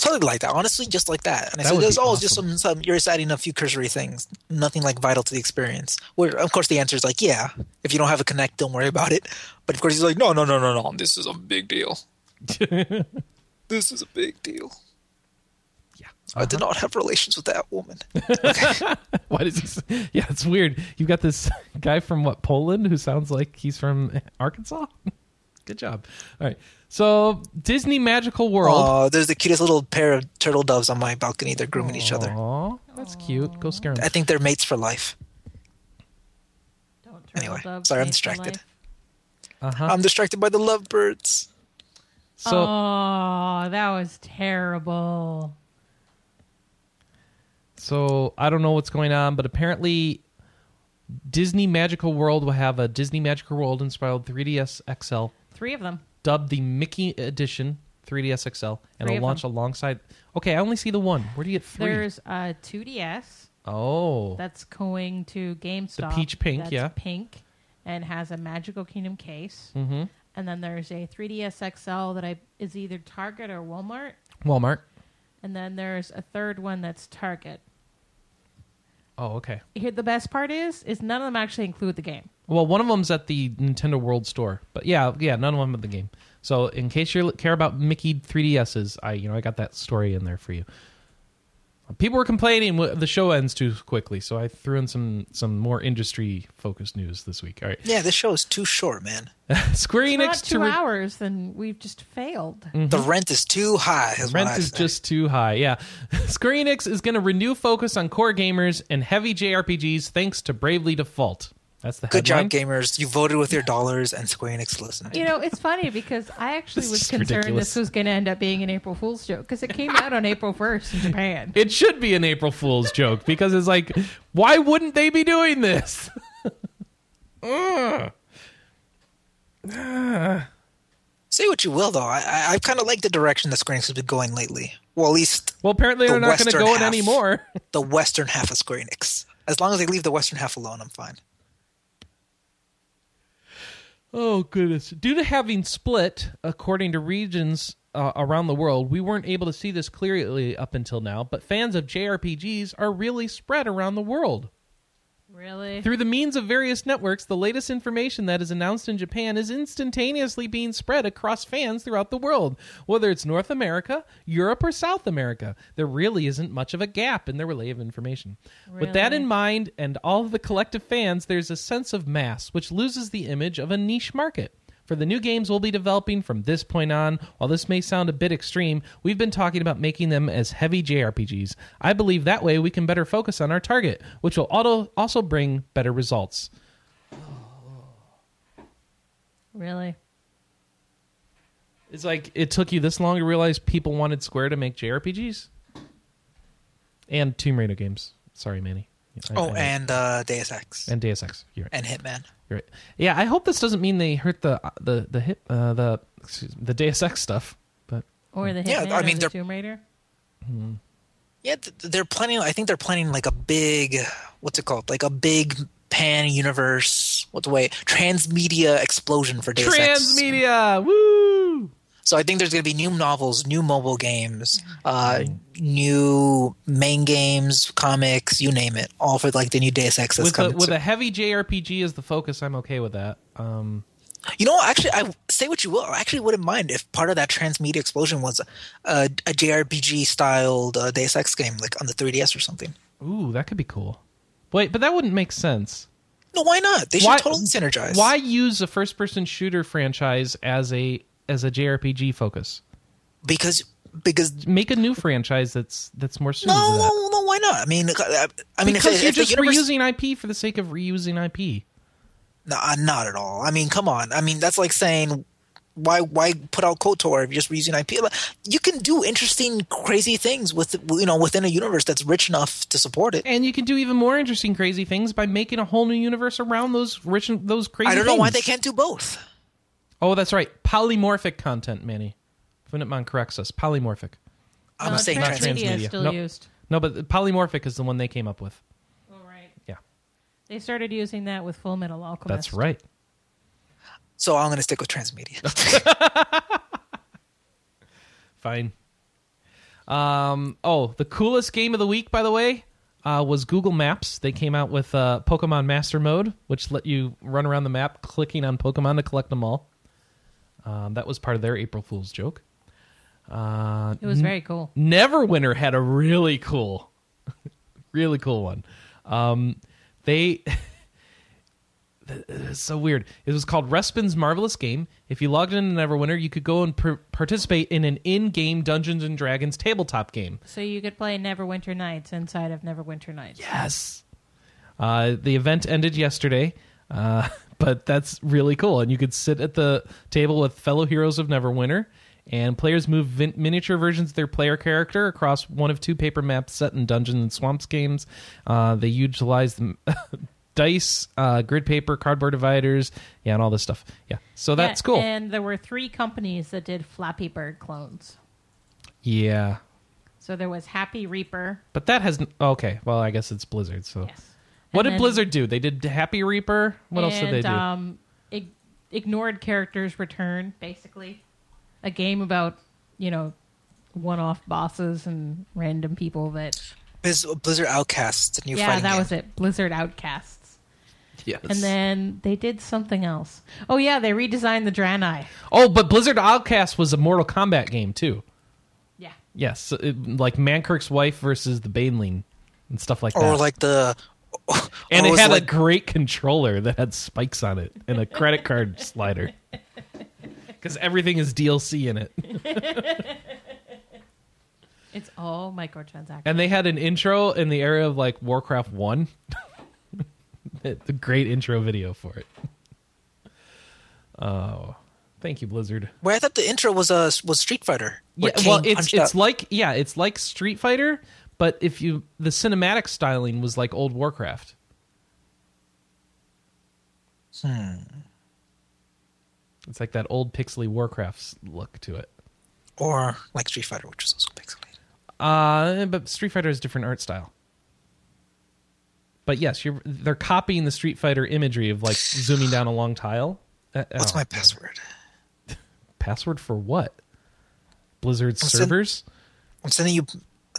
S3: Something like that. Honestly, just like that. And I
S1: That
S3: said,
S1: would
S3: "There's
S1: be
S3: always just some, some. You're just adding a few cursory things. Nothing like vital to the experience." Where of course the answer is like, "Yeah, if you don't have a Kinect, don't worry about it." But of course he's like, "No, no, no, no, no. This is a big deal. this is a big deal."
S1: Yeah.
S3: I did uh-huh. not have relations with that woman.
S1: Why does he? s- Yeah, it's weird. You've got this guy from what Poland who sounds like he's from Arkansas. Good job. All right. So Disney Magical World.
S3: Oh, there's the cutest little pair of turtle doves on my balcony. They're grooming each other.
S1: Aw, that's cute. Go scare them.
S3: I think they're mates for life.
S2: Don't turtle
S3: Anyway,
S2: doves
S3: sorry, I'm distracted.
S1: Uh huh.
S3: I'm distracted by the lovebirds.
S1: So
S2: oh, that was terrible.
S1: So I don't know what's going on, but apparently Disney Magical World will have a Disney Magical World inspired 3DS XL
S2: Three of them.
S1: Dubbed the Mickey Edition 3DS XL and
S2: Three
S1: it'll
S2: of
S1: launch alongside. Okay, I only see the one. Where do you get three?
S2: There's a 2DS
S1: oh,
S2: that's going to GameStop.
S1: The peach pink,
S2: that's
S1: yeah.
S2: pink, and has a Magical Kingdom case.
S1: mm-hmm.
S2: And then there's a 3DS XL that I is either Target or Walmart.
S1: Walmart.
S2: And then there's a third one that's Target.
S1: Oh, okay.
S2: Here, the best part is, is none of them actually include the game.
S1: Well, one of them's at the Nintendo World Store, but yeah, yeah, none of them at the game. So, in case you care about Mickey 3DSs, I you know I got that story in there for you. People were complaining the show ends too quickly, so I threw in some some more industry focused news this week. All right,
S3: Yeah, this show is too short, man.
S1: Square
S2: If
S1: Enix
S2: not
S1: to
S2: two
S1: re-
S2: hours, then we've just failed. Mm-hmm.
S3: The rent is too high. Is
S1: Rent is just too high. Yeah. Square Enix is going to renew focus on core gamers and heavy JRPGs thanks to Bravely Default. That's the
S3: good
S1: headline.
S3: job, gamers. You voted with your dollars, and Square Enix listened.
S2: You know, it's funny because I actually was concerned
S1: ridiculous.
S2: this was going to end up being an April Fool's joke because it came out on April 1st in Japan.
S1: It should be an April Fool's joke because it's like, why wouldn't they be doing this? Ugh.
S3: Say what you will, though. I, I, I kind of like the direction that Square Enix has been going lately. Well, at least
S1: Well, apparently
S3: The
S1: they're not going to
S3: Western
S1: go in anymore.
S3: the western half of Square Enix. As long as they leave the western half alone, I'm fine.
S1: Oh goodness! Due to having split according to regions uh, around the world, we weren't able to see this clearly up until now. But fans of JRPGs are really spread around the world.
S2: Really?
S1: Through the means of various networks, the latest information that is announced in Japan is instantaneously being spread across fans throughout the world, whether it's North America, Europe, or South America. There really isn't much of a gap in the relay of information. With that in mind, and all of the collective fans, there's a sense of mass, which loses the image of a niche market. For the new games we'll be developing from this point on, while this may sound a bit extreme, we've been talking about making them as heavy JRPGs. I believe that way we can better focus on our target, which will auto- also bring better results.
S2: Really?
S1: It's like it took you this long to realize people wanted Square to make JRPGs and Tomb Raider games. Sorry, Manny. I-
S3: Oh,
S1: I know.
S3: and uh, Deus Ex
S1: and Deus Ex. You're right.
S3: and Hitman.
S1: You're right. Yeah, I hope this doesn't mean they hurt the the the hit uh, the excuse, the Deus Ex stuff. But
S2: Or the Hitman
S3: Yeah, I
S2: or
S3: mean,
S2: the
S3: they're-
S2: Tomb Raider?
S3: Yeah, they're planning. I think they're planning like a big, what's it called? Like a big pan universe. What's the way? Transmedia explosion for Deus Ex.
S1: transmedia, woo!
S3: So I think there's going to be new novels, new mobile games, uh,
S1: Mm.
S3: new main games, comics, you name it, all for like the new Deus Ex that's
S1: With a, with
S3: soon.
S1: a heavy JRPG as the focus, I'm okay with that. Um,
S3: You know, actually, I say what you will. I actually wouldn't mind if part of that transmedia explosion was a, a JRPG styled uh, Deus Ex game, like on the 3DS or something.
S1: ooh, that could be cool. Wait, but that wouldn't make sense.
S3: No, why not? They should
S1: Why-
S3: totally synergize.
S1: Why use a first-person shooter franchise as a as a JRPG focus?
S3: Because because
S1: Make a new franchise that's that's more suited
S3: no,
S1: to that.
S3: no, no, why not? I mean, uh, I mean,
S1: because
S3: if,
S1: you're
S3: if
S1: just
S3: universe,
S1: reusing IP for the sake of reusing IP.
S3: no, uh, not at all. I mean, come on. I mean, that's like saying why why put out KOTOR if you're just reusing IP? You can do interesting, crazy things with you know within a universe that's rich enough to support it.
S1: And you can do even more interesting, crazy things by making a whole new universe around those rich, those crazy. Things.
S3: I don't know why they can't do both.
S1: Oh, that's right, polymorphic content, Manny. Finitmon corrects us. Polymorphic.
S3: I'm
S2: No,
S3: saying
S1: Not
S2: transmedia
S1: transmedia.
S2: is still
S1: Nope.
S2: used.
S1: No, but polymorphic is the one they came up with.
S2: Oh, right.
S1: Yeah,
S2: They started using that with Full Metal Alchemist.
S1: that's right.
S3: So I'm going to stick with transmedia.
S1: Fine. Um. Oh, the coolest game of the week, by the way, uh, was Google Maps. They came out with uh, Pokemon Master Mode, which let you run around the map clicking on Pokemon to collect them all. Um, that was part of their April Fool's joke. Uh,
S2: It was very cool.
S1: Neverwinter had a really cool, really cool one. Um, they so weird. It was called Respin's Marvelous Game. If you logged into Neverwinter, you could go and per- participate in an in-game Dungeons and Dragons tabletop game.
S2: So you could play Neverwinter Nights inside of Neverwinter Nights.
S1: Yes. Uh, the event ended yesterday, uh, but that's really cool. And you could sit at the table with fellow heroes of Neverwinter, and players move vin- miniature versions of their player character across one of two paper maps set in Dungeons and Swamps games. Uh, they utilize the dice, uh, grid paper, cardboard dividers, yeah, and all this stuff. Yeah, so that's
S2: Yeah,
S1: cool.
S2: And there were three companies that did Flappy Bird clones.
S1: yeah,
S2: So there was Happy Reaper.
S1: but that has okay. Well, I guess it's Blizzard. So
S2: Yes.
S1: What
S2: And
S1: did
S2: then-
S1: Blizzard do? They did Happy Reaper. What else did they do?
S2: Um, ig- ignored characters return, basically, a game about you know one-off bosses and random people that.
S3: Biz- Blizzard Outcasts, the new
S2: yeah, that
S3: game.
S2: was it. Blizzard Outcasts,
S1: yes.
S2: and then they did something else. Oh yeah, they redesigned the Draenei.
S1: Oh, but Blizzard Outcast was a Mortal Kombat game too.
S2: Yeah.
S1: Yes, it, like Mankrik's wife versus the Baneling and stuff like that.
S3: or like the
S1: and it had
S3: like,
S1: a great controller that had spikes on it and a credit card slider. Because everything is DLC in it,
S2: It's all microtransactions.
S1: and they had an intro in the area of like Warcraft One. the great intro video for it. Oh, thank you, Blizzard.
S3: Where I thought the intro was uh, was Street Fighter. where
S1: Yeah, well, it's it's
S3: out.
S1: like yeah, it's like Street Fighter, but if you the cinematic styling was like old Warcraft.
S3: Hmm.
S1: It's like that old pixely Warcraft look to it.
S3: or like Street Fighter, which was also pixelated.
S1: Uh, but Street Fighter has different art style. But yes, you're they're copying the Street Fighter imagery of like zooming down a long tile. Uh,
S3: What's
S1: oh,
S3: my password?
S1: password for what? Blizzard servers.
S3: I'm sending you.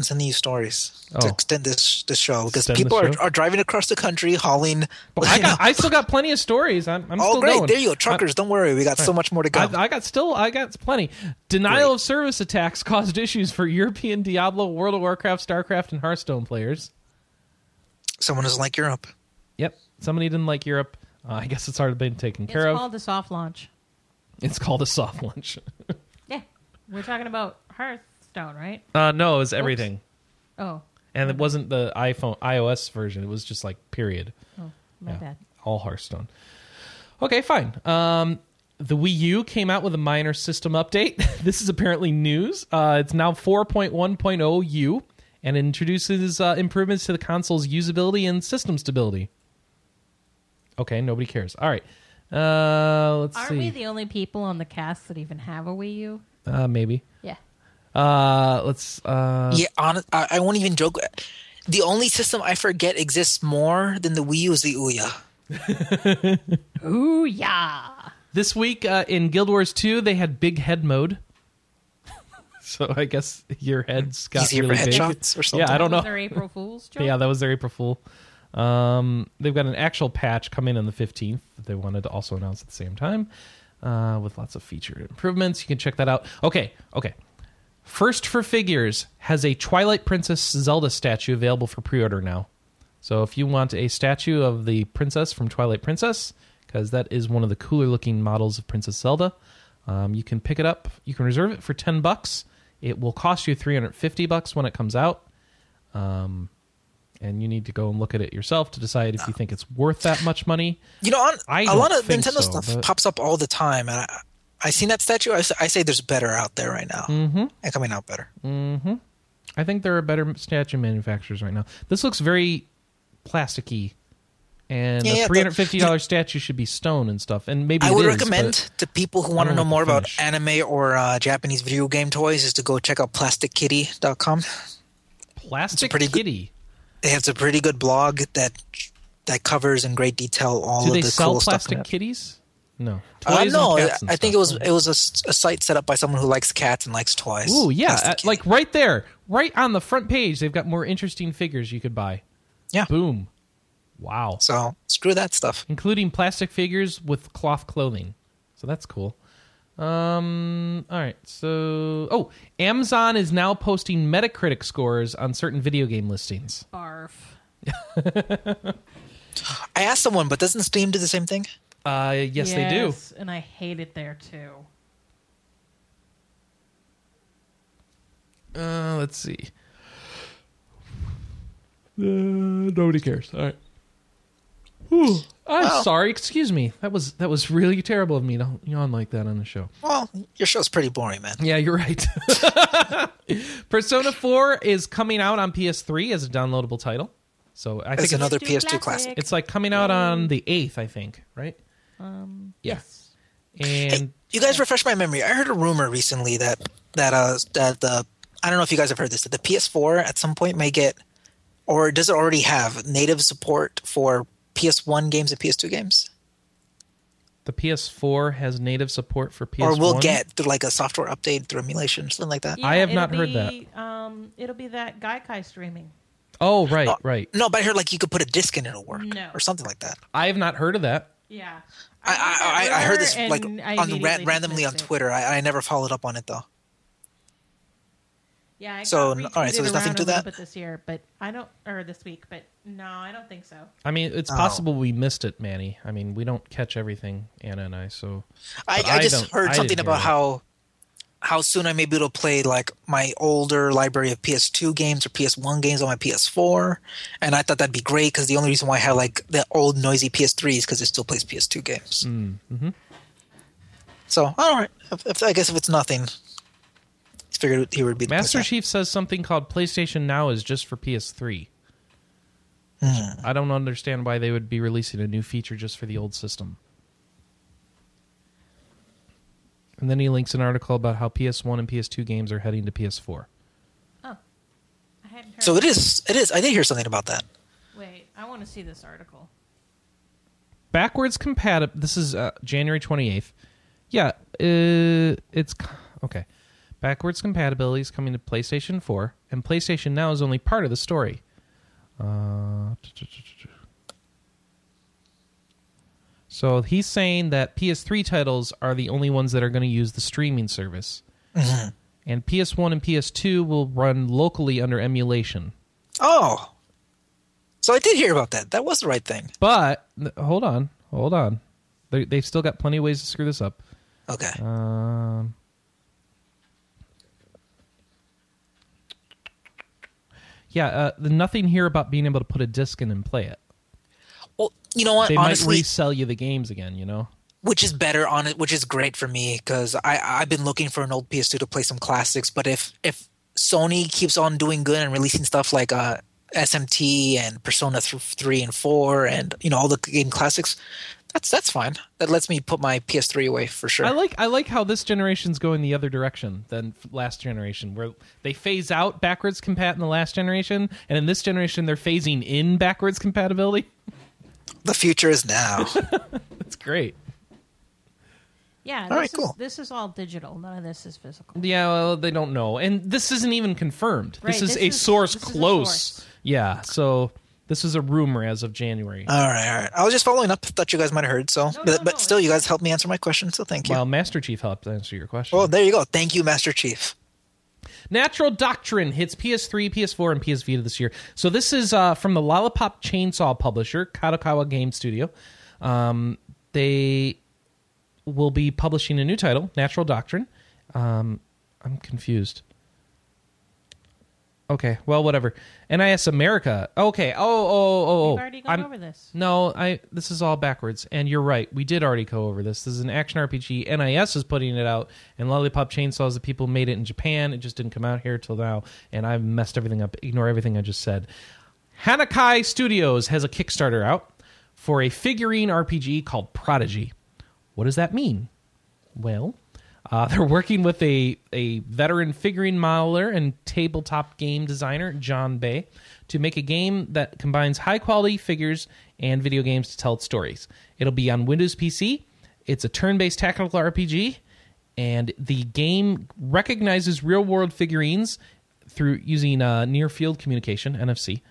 S3: I'm sending you stories
S1: Oh.
S3: to extend this this show because
S1: Extend
S3: people are,
S1: show?
S3: are driving across the country hauling.
S1: But I got I still got plenty of stories. I'm, I'm
S3: oh,
S1: still
S3: great!
S1: going.
S3: There you go, truckers. don't worry, we got so much more to go.
S1: I, I got still I got plenty. Denial
S3: Great.
S1: of service attacks caused issues for European Diablo, World of Warcraft, StarCraft, and Hearthstone players.
S3: Someone doesn't like Europe.
S1: Yep, somebody didn't like Europe. Uh, I guess it's already been taken
S2: It's
S1: care of.
S2: It's called a soft launch.
S1: It's called a soft launch.
S2: Yeah, we're talking about Hearthstone, right?
S1: uh, no, it was everything,
S2: Oh,
S1: and it wasn't the iPhone iOS version. It was just like period.
S2: oh, my
S1: Yeah,
S2: bad.
S1: all Hearthstone. Okay, fine. Um, the Wii U came out with a minor system update. this is apparently news. Uh, it's now 4.1.0 U and introduces uh, improvements to the console's usability and system stability. Okay, nobody cares. All right. Uh, let's see.
S2: Aren't
S1: see.
S2: we the only people on the cast that even have a Wii U?
S1: uh, maybe.
S2: Yeah.
S1: Uh, let's. Uh,
S3: yeah, on, I, I won't even joke. The only system I forget exists more than the Wii U is the Ouya.
S2: Ooh, yeah.
S1: This week uh, in Guild Wars 2, they had big head mode. so I guess your heads got
S3: Easier
S1: really
S3: for
S1: big.
S3: headshots or something.
S1: Yeah, I don't
S2: Was
S1: know.
S2: there April Fool's joke?
S1: Yeah, that was their April Fool. Um, they've got an actual patch coming on the 15th that they wanted to also announce at the same time uh, with lots of feature improvements. You can check that out. Okay, okay. First for Figures has a Twilight Princess Zelda statue available for pre order now. So if you want a statue of the princess from Twilight Princess, because that is one of the cooler looking models of Princess Zelda, um, you can pick it up. You can reserve it for ten bucks. It will cost you three hundred fifty bucks when it comes out. Um, and you need to go and look at it yourself to decide if you think it's worth that much money.
S3: You know, on,
S1: I
S3: a lot of Nintendo
S1: so,
S3: stuff pops up all the time, and I, I seen that statue. I say there's better out there right now, mm-hmm. and coming out better.
S1: I think there are better statue manufacturers right now. This looks very plasticky, and
S3: Yeah,
S1: a
S3: yeah,
S1: three hundred fifty
S3: the-
S1: dollars statue should be stone and stuff. And maybe
S3: I would
S1: is,
S3: recommend to people who want to know more about anime or uh, Japanese video game toys is to go check out PlasticKitty.com.
S1: plastic
S3: pretty good-
S1: kitty.
S3: They have a pretty good blog that that covers in great detail all
S1: Do
S3: of
S1: they
S3: the
S1: sell
S3: cool stuff.
S1: plastic
S3: in it.
S1: kitties? No.
S3: Uh,
S1: Toys and
S3: no, I
S1: cats and
S3: think it was it was a site set up by someone who likes cats and likes toys.
S1: Ooh, yeah, uh, like right there, right on the front page, they've got more interesting figures you could buy.
S3: yeah.
S1: Boom. Wow.
S3: So screw that stuff.
S1: including plastic figures with cloth clothing. So that's cool. Um, all right. So, oh, Amazon is now posting Metacritic scores on certain video game listings.
S2: Barf.
S3: I asked someone, but doesn't Steam do the same thing?
S1: Uh, yes, they do.
S2: And I hate it there too.
S1: Uh, let's see. Uh, nobody cares. All right. Whew. I'm
S3: Well-
S1: sorry. Excuse me. That was that was really terrible of me to yawn like that on the show.
S3: Well, your show's pretty boring, man.
S1: Yeah, you're right. Persona 4 is coming out on PS3 as a downloadable title. So I think
S3: It's
S1: it's,
S3: another
S2: PS2
S3: PS2 classic.
S1: it's like coming out on the 8th, I think, right?
S2: Um,
S1: Yeah.
S2: Yes.
S1: And
S3: You guys refresh my memory. I heard a rumor recently that that uh that the I don't know if you guys have heard this that the PS4 at some point may get or does it already have native support for PS1 games and PS2 games?
S1: the PS4 has native support for PS1.
S3: Or will get through like a software update through emulation or something like that?
S1: I have
S2: it'll
S1: not heard that.
S2: Um, it'll be that Gaikai streaming.
S1: Oh, right,
S3: No,
S1: right.
S3: No, but I heard like you could put a disc in it it'll work
S2: No.
S3: or something like that.
S1: I have not heard of that.
S2: Yeah.
S3: I I, I, I heard this like on the ran- randomly on. Twitter. I, I never followed up on it though.
S2: Yeah. I
S3: So, all right, so there's nothing to that?
S2: bit this year, but I don't, or this week, but no, I don't think so.
S1: I mean, it's
S3: Oh.
S1: possible we missed it, Manny. I mean, we don't catch everything, Anna and I, so.
S3: I, I
S1: I
S3: just heard
S1: I
S3: something about
S1: hear
S3: how how soon I may be able to play like my older library of PS2 games or PS1 games on my PS4, and I thought that'd be great because the only reason why I have like the old noisy PS3 is because it still plays PS2 games.
S1: Mm-hmm.
S3: So all right, if, if, I guess if it's nothing, he figured he would be the
S1: Master. Chief says something called PlayStation Now is just for PS3. I don't understand why they would be releasing a new feature just for the old system. And then he links an article about how PS1 and PS2 games are heading to PS4.
S2: Oh. I hadn't heard
S3: So it is. It is. I did hear something about that.
S2: Wait, I want to see this article.
S1: Backwards compatible. This is uh, January 28th. Yeah, uh, it's okay. Backwards compatibility is coming to PlayStation 4, and PlayStation Now is only part of the story. Uh, so he's saying that PS3 titles are the only ones that are going to use the streaming service, and PS1 and PS2 will run locally under emulation.
S3: Oh, so I did hear about that. That was the right thing.
S1: But hold on, hold on. They, they've still got plenty of ways to screw this up.
S3: Okay.
S1: Um, yeah, uh, nothing here about being able to put a disc in and play it.
S3: Well, you know what?
S1: They
S3: Honestly,
S1: might resell you the games again. You know.
S3: which is better on it which is great for me because i i've been looking for an old ps2 to play some classics but if if sony keeps on doing good and releasing stuff like uh smt and persona th- 3 and 4 and you know all the game classics that's that's fine that lets me put my ps3 away for sure
S1: I like I like how this generation's going the other direction than last generation, where they phase out backwards compat in the last generation, and in this generation they're phasing in backwards compatibility.
S3: The future is now
S1: That's great.
S2: Yeah,
S3: All
S2: this
S3: right,
S2: is,
S3: cool.
S2: This is all digital. None of this is physical.
S1: Yeah, well, they don't know, and this isn't even confirmed.
S2: Right,
S1: this is
S2: this
S1: a
S2: is-
S1: source
S2: this is a
S1: close.
S2: source.
S1: Yeah, so this is a rumor as of January.
S3: all right all right i was just following up thought you guys might have heard so
S2: No,
S3: but,
S2: no,
S3: but
S2: no,
S3: still you guys helped me answer my question so thank you
S1: Well, Master Chief helped answer your question.
S3: well there you go thank you master chief
S1: Natural Doctrine hits PS3, PS4, and PS Vita this year. So this is uh, from the Lollipop Chainsaw publisher, Kadokawa Game Studio. Um, they will be publishing a new title, Natural Doctrine. Um, I'm confused. Okay, well, whatever. NIS America. Okay. Oh, oh, oh, oh, oh.
S2: We've already gone
S1: I'm-
S2: over this.
S1: No, I. This is all backwards, and you're right. We did already go over this. This is an action RPG. NIS is putting it out, and Lollipop Chainsaw is the people who made it in Japan. It just didn't come out here till now, and I've messed everything up. Ignore everything I just said. Hanakai Studios has a Kickstarter out for a figurine RPG called Prodigy. What does that mean? Well, uh, they're working with a, a veteran figurine modeler and tabletop game designer, John Bey, to make a game that combines high quality figures and video games to tell its stories. It'll be on Windows PC. It's a turn based tactical RPG, and the game recognizes real world figurines through using uh, near field communication, NFC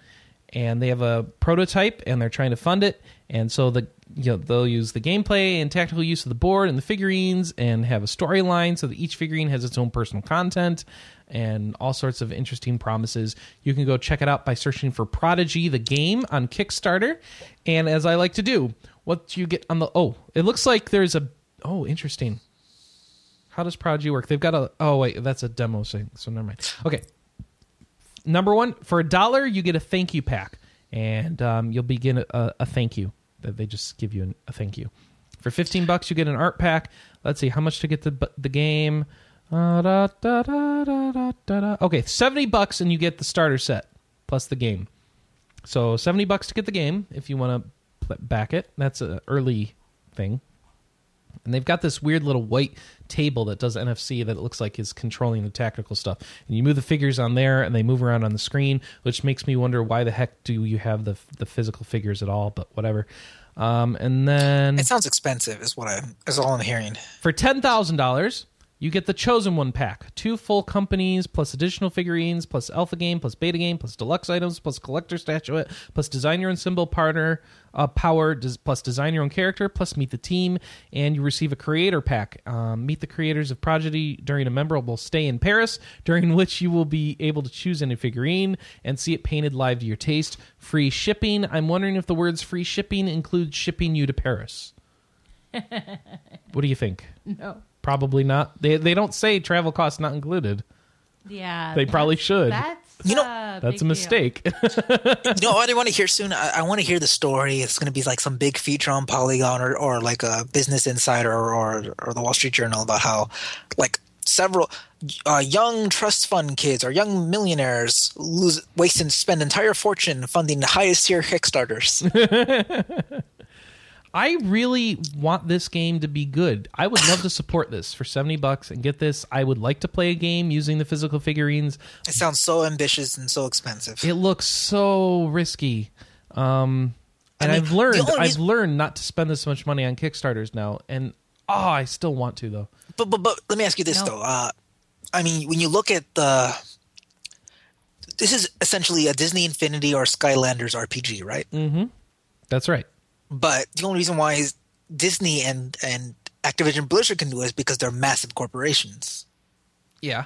S1: and they have a prototype and they're trying to fund it and so the you know they'll use the gameplay and tactical use of the board and the figurines and have a storyline so that each figurine has its own personal content and all sorts of interesting promises. You can go check it out by searching for prodigy the game on kickstarter. And as i like to do what do you get on the oh it looks like there's a oh interesting. How does prodigy work? They've got a oh wait that's a demo thing so never mind. Okay. Number one for a dollar you get a thank you pack. And um, you'll begin a, a thank you that they just give you an, a thank you. For 15 bucks you get an art pack. Let's see how much to get the the game? Uh, da, da, da, okay 70 bucks and you get the starter set plus the game. So 70 bucks to get the game if you want to back it. That's an early thing and they've got this weird little white table that does NFC that it looks like is controlling the tactical stuff. And you move the figures on there, and they move around on the screen, which makes me wonder why the heck do you have the the physical figures at all? But whatever. Um, and then
S3: It sounds expensive, is what I is all I'm hearing.
S1: for ten thousand dollars, you get the chosen one pack: two full companies, plus additional figurines, plus alpha game, plus beta game, plus deluxe items, plus collector statuette, plus design your own symbol partner uh, power, des- plus design your own character, plus meet the team, and you receive a creator pack. Um, meet the creators of Prodigy during a memorable stay in Paris, during which you will be able to choose any figurine and see it painted live to your taste. Free shipping. I'm wondering if the words free shipping include shipping you to Paris. what do you think?
S2: No.
S1: Probably not. They they don't say travel costs not included.
S2: Yeah.
S1: They probably should.
S2: That's
S3: You know-
S2: a
S1: That's a mistake.
S3: You know what I want to hear soon? I, I want to hear the story. It's going to be like some big feature on Polygon or, or like a Business Insider or, or or the Wall Street Journal about how like several uh, young trust fund kids or young millionaires lose waste and spend entire fortune funding the highest tier Kickstarters.
S1: I really want this game to be good. I would love to support this for 70 bucks and get this. I would like to play a game using the physical figurines.
S3: it sounds so ambitious and so expensive.
S1: It looks so risky. Um and
S3: I mean,
S1: I've
S3: the
S1: learned
S3: only
S1: I've
S3: reason-
S1: learned not to spend this much money on Kickstarters now and oh, I still want to though.
S3: But but but let me ask you this
S2: No.
S3: though. Uh, I mean, when you look at the, this is essentially a Disney Infinity or Skylanders RPG, right? Mhm.
S1: That's right.
S3: But the only reason why is Disney and and Activision Blizzard can do it is because they're massive corporations.
S1: Yeah.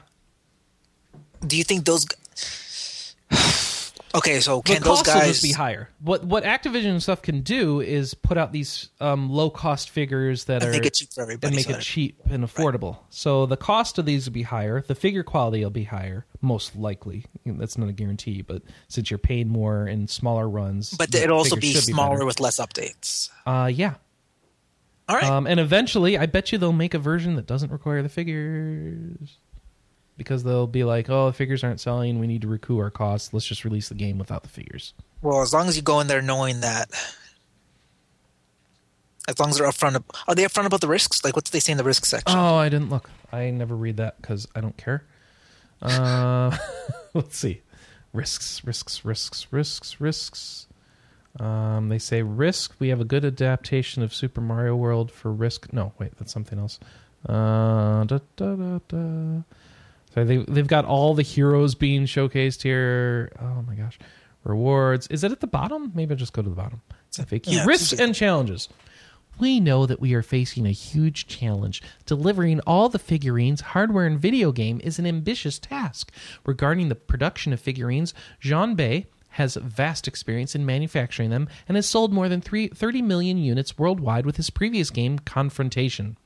S3: Do you think those? Okay, so
S1: The
S3: can those
S1: cost will just be higher. What what Activision and stuff can do is put out these um, low cost figures that
S3: And
S1: are
S3: make it cheap for everybody,
S1: and make
S3: so
S1: it cheap and affordable. So the cost of these will be higher. The figure quality will be higher, most likely. That's not a guarantee, but since you're paying more in smaller runs,
S3: But
S1: the
S3: it'll also be smaller
S1: better.
S3: with less updates.
S1: uh, yeah.
S3: All right.
S1: Um, and eventually, I bet you they'll make a version that doesn't require the figures. Because they'll be like, oh, the figures aren't selling. We need to recoup our costs. Let's just release the game without the figures.
S3: well, as long as you go in there knowing that, as long as they're upfront, are they upfront about the risks? Like, what do they say in the risk section?
S1: Oh, I didn't look. I never read that because I don't care. Uh, let's see. Risks, risks, risks, risks, risks. Um, they say risk. We have a good adaptation of Super Mario World for risk. No, wait, that's something else. Uh, da, da, da, da. So they they've got all the heroes being showcased here. Oh my gosh, rewards. Is it at the bottom? Maybe I'll just go to the bottom. FAQ
S3: Yeah,
S1: risks
S3: it's-
S1: and challenges. We know that we are facing a huge challenge. Delivering all the figurines, hardware, and video game is an ambitious task. Regarding the production of figurines, Jean Bey has vast experience in manufacturing them and has sold more than three, 30 million units worldwide with his previous game, Confrontation.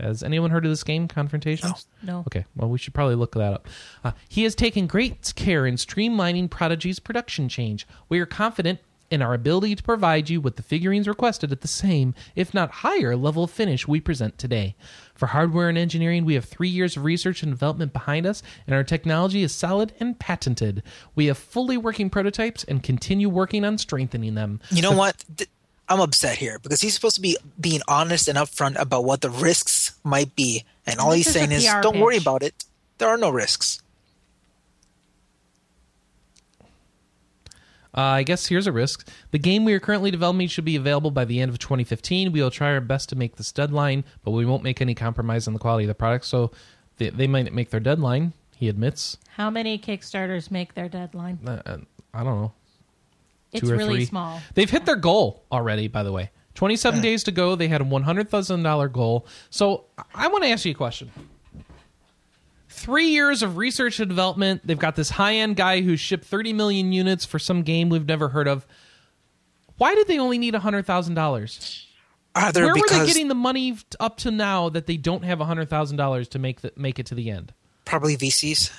S1: Has anyone heard of this game, Confrontation?
S2: No.
S1: Okay, well, we should probably look that up. Uh, he has taken great care in streamlining Prodigy's production change. We are confident in our ability to provide you with the figurines requested at the same, if not higher, level of finish we present today. For hardware and engineering, we have three years of research and development behind us, and our technology is solid and patented. We have fully working prototypes and continue working on strengthening them.
S3: You know what? Th- I'm upset here because he's supposed to be being honest and upfront about what the risks might be, and all
S2: This
S3: he's
S2: is
S3: saying is, "Don't worry about it. There are no risks."
S1: Uh, I guess here's a risk. The game we are currently developing should be available by the end of 2015. We will try our best to make this deadline, but we won't make any compromise on the quality of the product. So they, they might make their deadline. He admits.
S2: How many Kickstarters make their deadline?
S1: Uh, uh, I don't know.
S2: It's
S1: two or
S2: really
S1: three.
S2: small.
S1: They've hit their goal already. By the way, 27 days to go. They had a 100 thousand dollar goal. So I- I want to ask you a question. Three years of research and development. They've got this high end guy who shipped 30 million units for some game we've never heard of. Why did they only need hundred thousand dollars?
S3: Ah, Either
S1: Where were they getting the money up to now that they don't have hundred thousand dollars to make the, make it to the end?
S3: probably VCs.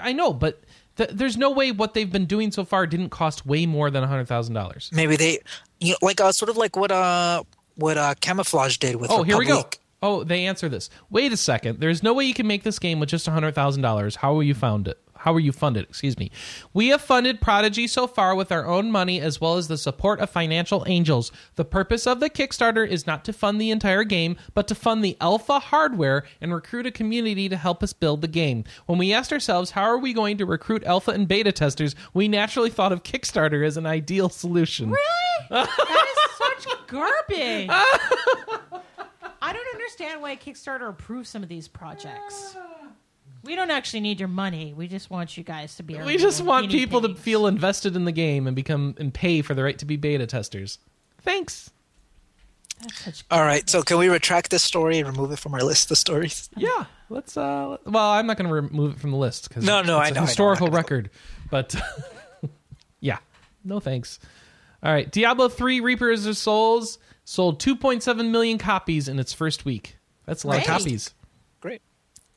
S1: I know, but th- there's no way what they've been doing so far didn't cost way more than hundred thousand dollars.
S3: Maybe they, you know, like uh, sort of like what uh what uh camouflage did with.
S1: Oh, here we go. Oh, they answer this. Wait a second. There's no way you can make this game with just hundred thousand dollars. How will you found it? How are you funded? Excuse me. We have funded Prodigy so far with our own money as well as the support of financial angels. The purpose of the Kickstarter is not to fund the entire game, but to fund the alpha hardware and recruit a community to help us build the game. When we asked ourselves how are we going to recruit alpha and beta testers, we naturally thought of Kickstarter as an ideal solution.
S2: Really? that is such garbage. I don't understand why Kickstarter approves some of these projects. We don't actually need your money. We just want you guys to be. our
S1: We just
S2: little
S1: want
S2: guinea
S1: people to
S2: pigs.
S1: feel invested in the game and become and pay for the right to be beta testers. Thanks.
S2: That's such
S3: All right, so can we retract this story and remove it from our list of stories?
S1: Yeah, let's. uh Well, I'm not going to remove it from the list because
S3: No, no,
S1: it's
S3: I
S1: a
S3: know, I know.
S1: historical
S3: I'm not
S1: record. But yeah, no thanks. All right, Diablo Three: Reapers of Souls sold 2.7 million copies in its first week. That's a lot of
S2: Great.
S1: copies.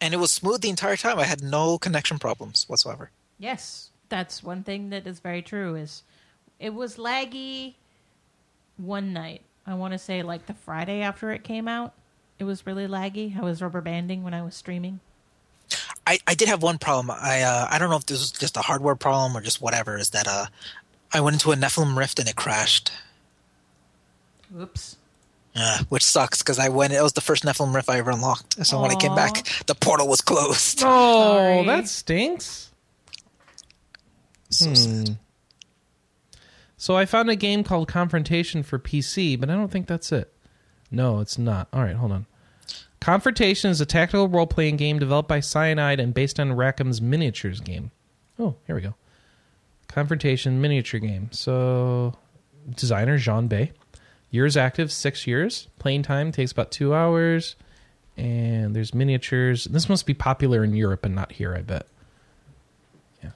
S3: And it was smooth the entire time. I had no connection problems whatsoever.
S2: Yes, that's one thing that is very true. Is it was laggy one night. I want to say like the Friday after it came out. It was really laggy. I was rubber banding when I was streaming.
S3: I, I did have one problem. I uh, I don't know if this was just a hardware problem or just whatever. Is that uh, I went into a Nephilim rift and it crashed.
S2: Oops.
S3: Uh, which sucks because I went. It was the first Nephilim rift I ever unlocked. So when I came back, the portal was closed.
S1: Oh,
S2: Sorry.
S1: that stinks.
S3: So
S1: Hmm.
S3: sad.
S1: So I found a game called Confrontation for PC, but I don't think that's it. No, it's not. All right, hold on. Confrontation is a tactical role playing game developed by Cyanide and based on Rackham's miniatures game. Oh, here we go. Confrontation miniature game. So, designer Jean Bey. Years active, six years. Playing time takes about two hours. And there's miniatures. This must be popular in Europe and not here, I bet. Yeah.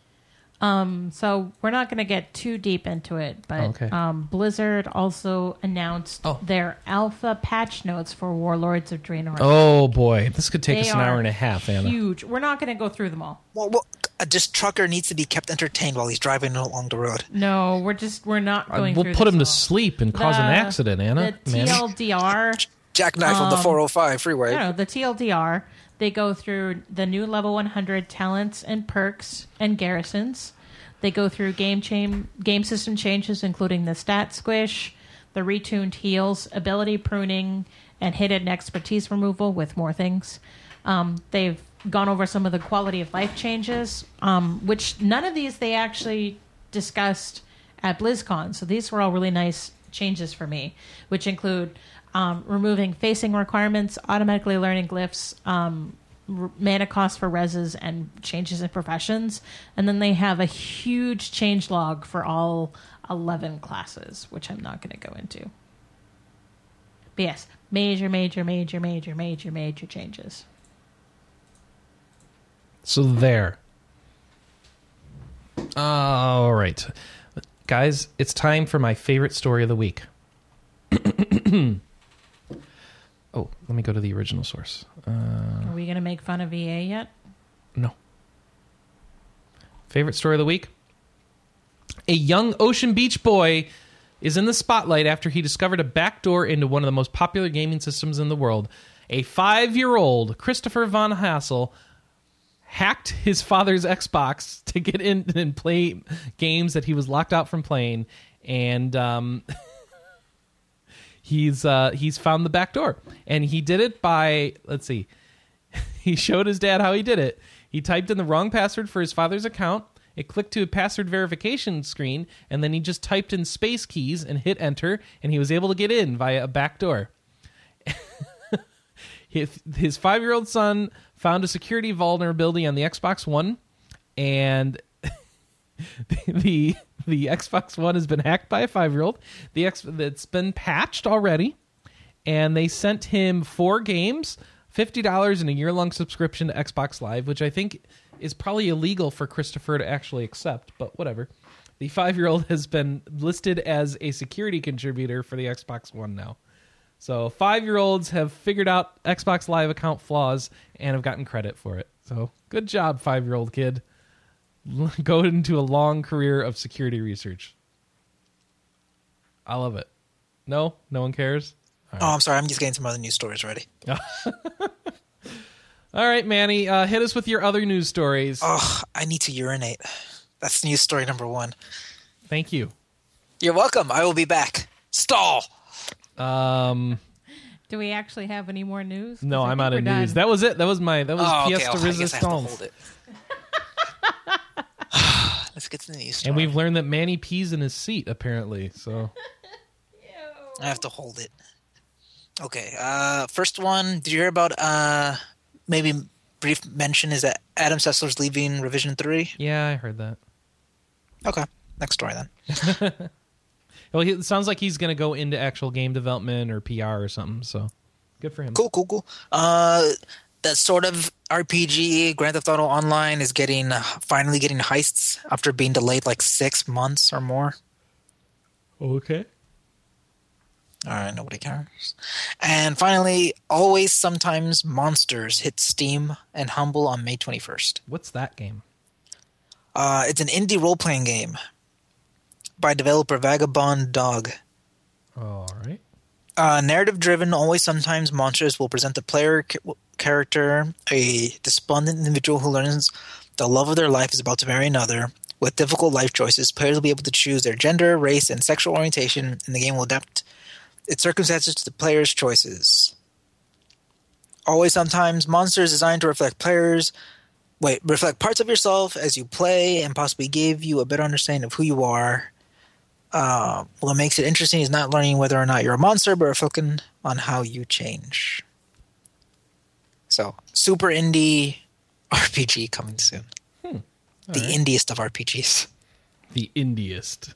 S2: Um, so we're not going to get too deep into it, but
S1: Okay.
S2: um, Blizzard also announced
S1: Oh.
S2: their alpha patch notes for Warlords of Draenor.
S1: Oh boy, this could take
S2: They
S1: us an hour and a half, Anna.
S2: Huge. We're not going to go through them all.
S3: Well, well, uh, this trucker needs to be kept entertained while he's driving along the road.
S2: No, we're just we're not
S1: Uh,
S2: going.
S1: we'll put
S2: this
S1: him to sleep and cause an accident, Anna.
S2: The
S1: man.
S2: TLDR.
S3: Jackknife on the
S2: Um,
S3: 405 freeway.
S2: No, the TLDR. They go through the new level 100 talents and perks and garrisons. They go through game chain, game system changes, including the stat squish, the retuned heals, ability pruning, and hidden expertise removal, with more things. Um, they've gone over some of the quality of life changes, um, which none of these they actually discussed at BlizzCon. So these were all really nice changes for me, which include um, removing facing requirements, automatically learning glyphs, um, mana cost for reses, and changes in professions. And then they have a huge change log for all 11 classes, which I'm not going to go into. But yes, major, major, major, major, major, major changes.
S1: So there. All right. Guys, it's time for my favorite story of the week. oh, let me go to the original source. Uh,
S2: Are we going to make fun of EA yet?
S1: no. Favorite story of the week? A young Ocean Beach boy is in the spotlight after he discovered a backdoor into one of the most popular gaming systems in the world. A five year old Kristoffer Von Hassel hacked his father's Xbox to get in and play games that he was locked out from playing, and um, he's uh, he's found the back door, and he did it by let's see, he showed his dad how he did it. He typed in the wrong password for his father's account. It clicked to a password verification screen, and then he just typed in space keys and hit enter, and he was able to get in via a back door. his, five year old son found a security vulnerability on the Xbox One, and the the Xbox One has been hacked by a five year old. The X it's been patched already, and they sent him four games, fifty dollars, and a year long subscription to Xbox Live, which I think is probably illegal for Kristoffer to actually accept, but whatever. The five year old has been listed as a security contributor for the Xbox One now. So five year olds have figured out Xbox Live account flaws and have gotten credit for it. So good job, five year old kid. Go into a long career of security research. I love it. No, no one cares.
S3: Oh, I'm sorry. I'm just getting some other news stories ready.
S1: All right, Manny, uh, hit us with your other news stories.
S3: Oh, I need to urinate. That's news story number one.
S1: Thank you.
S3: You're welcome. I will be back. Stall.
S1: Um,
S2: Do we actually have any more news? 'Cause
S1: no,
S2: I
S1: I'm
S2: think
S1: out of
S2: we're
S1: news.
S2: done.
S1: That was it. That was my that was
S3: Oh, okay.
S1: pièce
S3: Oh,
S1: de
S3: I guess I have to
S1: resistance.
S3: it. Let's get to the news story.
S1: And we've learned that Manny pees in his seat apparently. So
S3: I have to hold it. Okay. Uh, first one. Did you hear about? Uh, maybe brief mention is that Adam Sessler's leaving Revision Three.
S1: yeah, I heard that.
S3: Okay. Next story then.
S1: Well, he, it sounds like he's going to go into actual game development or PR or something. So good for him.
S3: Cool, cool, cool. Uh, that sort of RPG, Grand Theft Auto Online, is getting uh, finally getting heists after being delayed like six months or more.
S1: Okay.
S3: All right, nobody cares. And finally, always sometimes monsters hit Steam and Humble on May twenty first.
S1: What's that game?
S3: Uh, it's an indie role playing game by developer Vagabond Dog.
S1: All right.
S3: Uh, narrative driven, always sometimes monsters will present the player ca- character, a despondent individual who learns the love of their life is about to marry another. With difficult life choices, players will be able to choose their gender, race, and sexual orientation, and the game will adapt its circumstances to the player's choices. Always sometimes, monsters designed to reflect players. Wait, reflect parts of yourself as you play and possibly give you a better understanding of who you are. Uh, what makes it interesting is not learning whether or not you're a monster, but reflecting on how you change. So, super indie RPG coming soon. the
S1: right.
S3: indiest of RPGs.
S1: The indiest.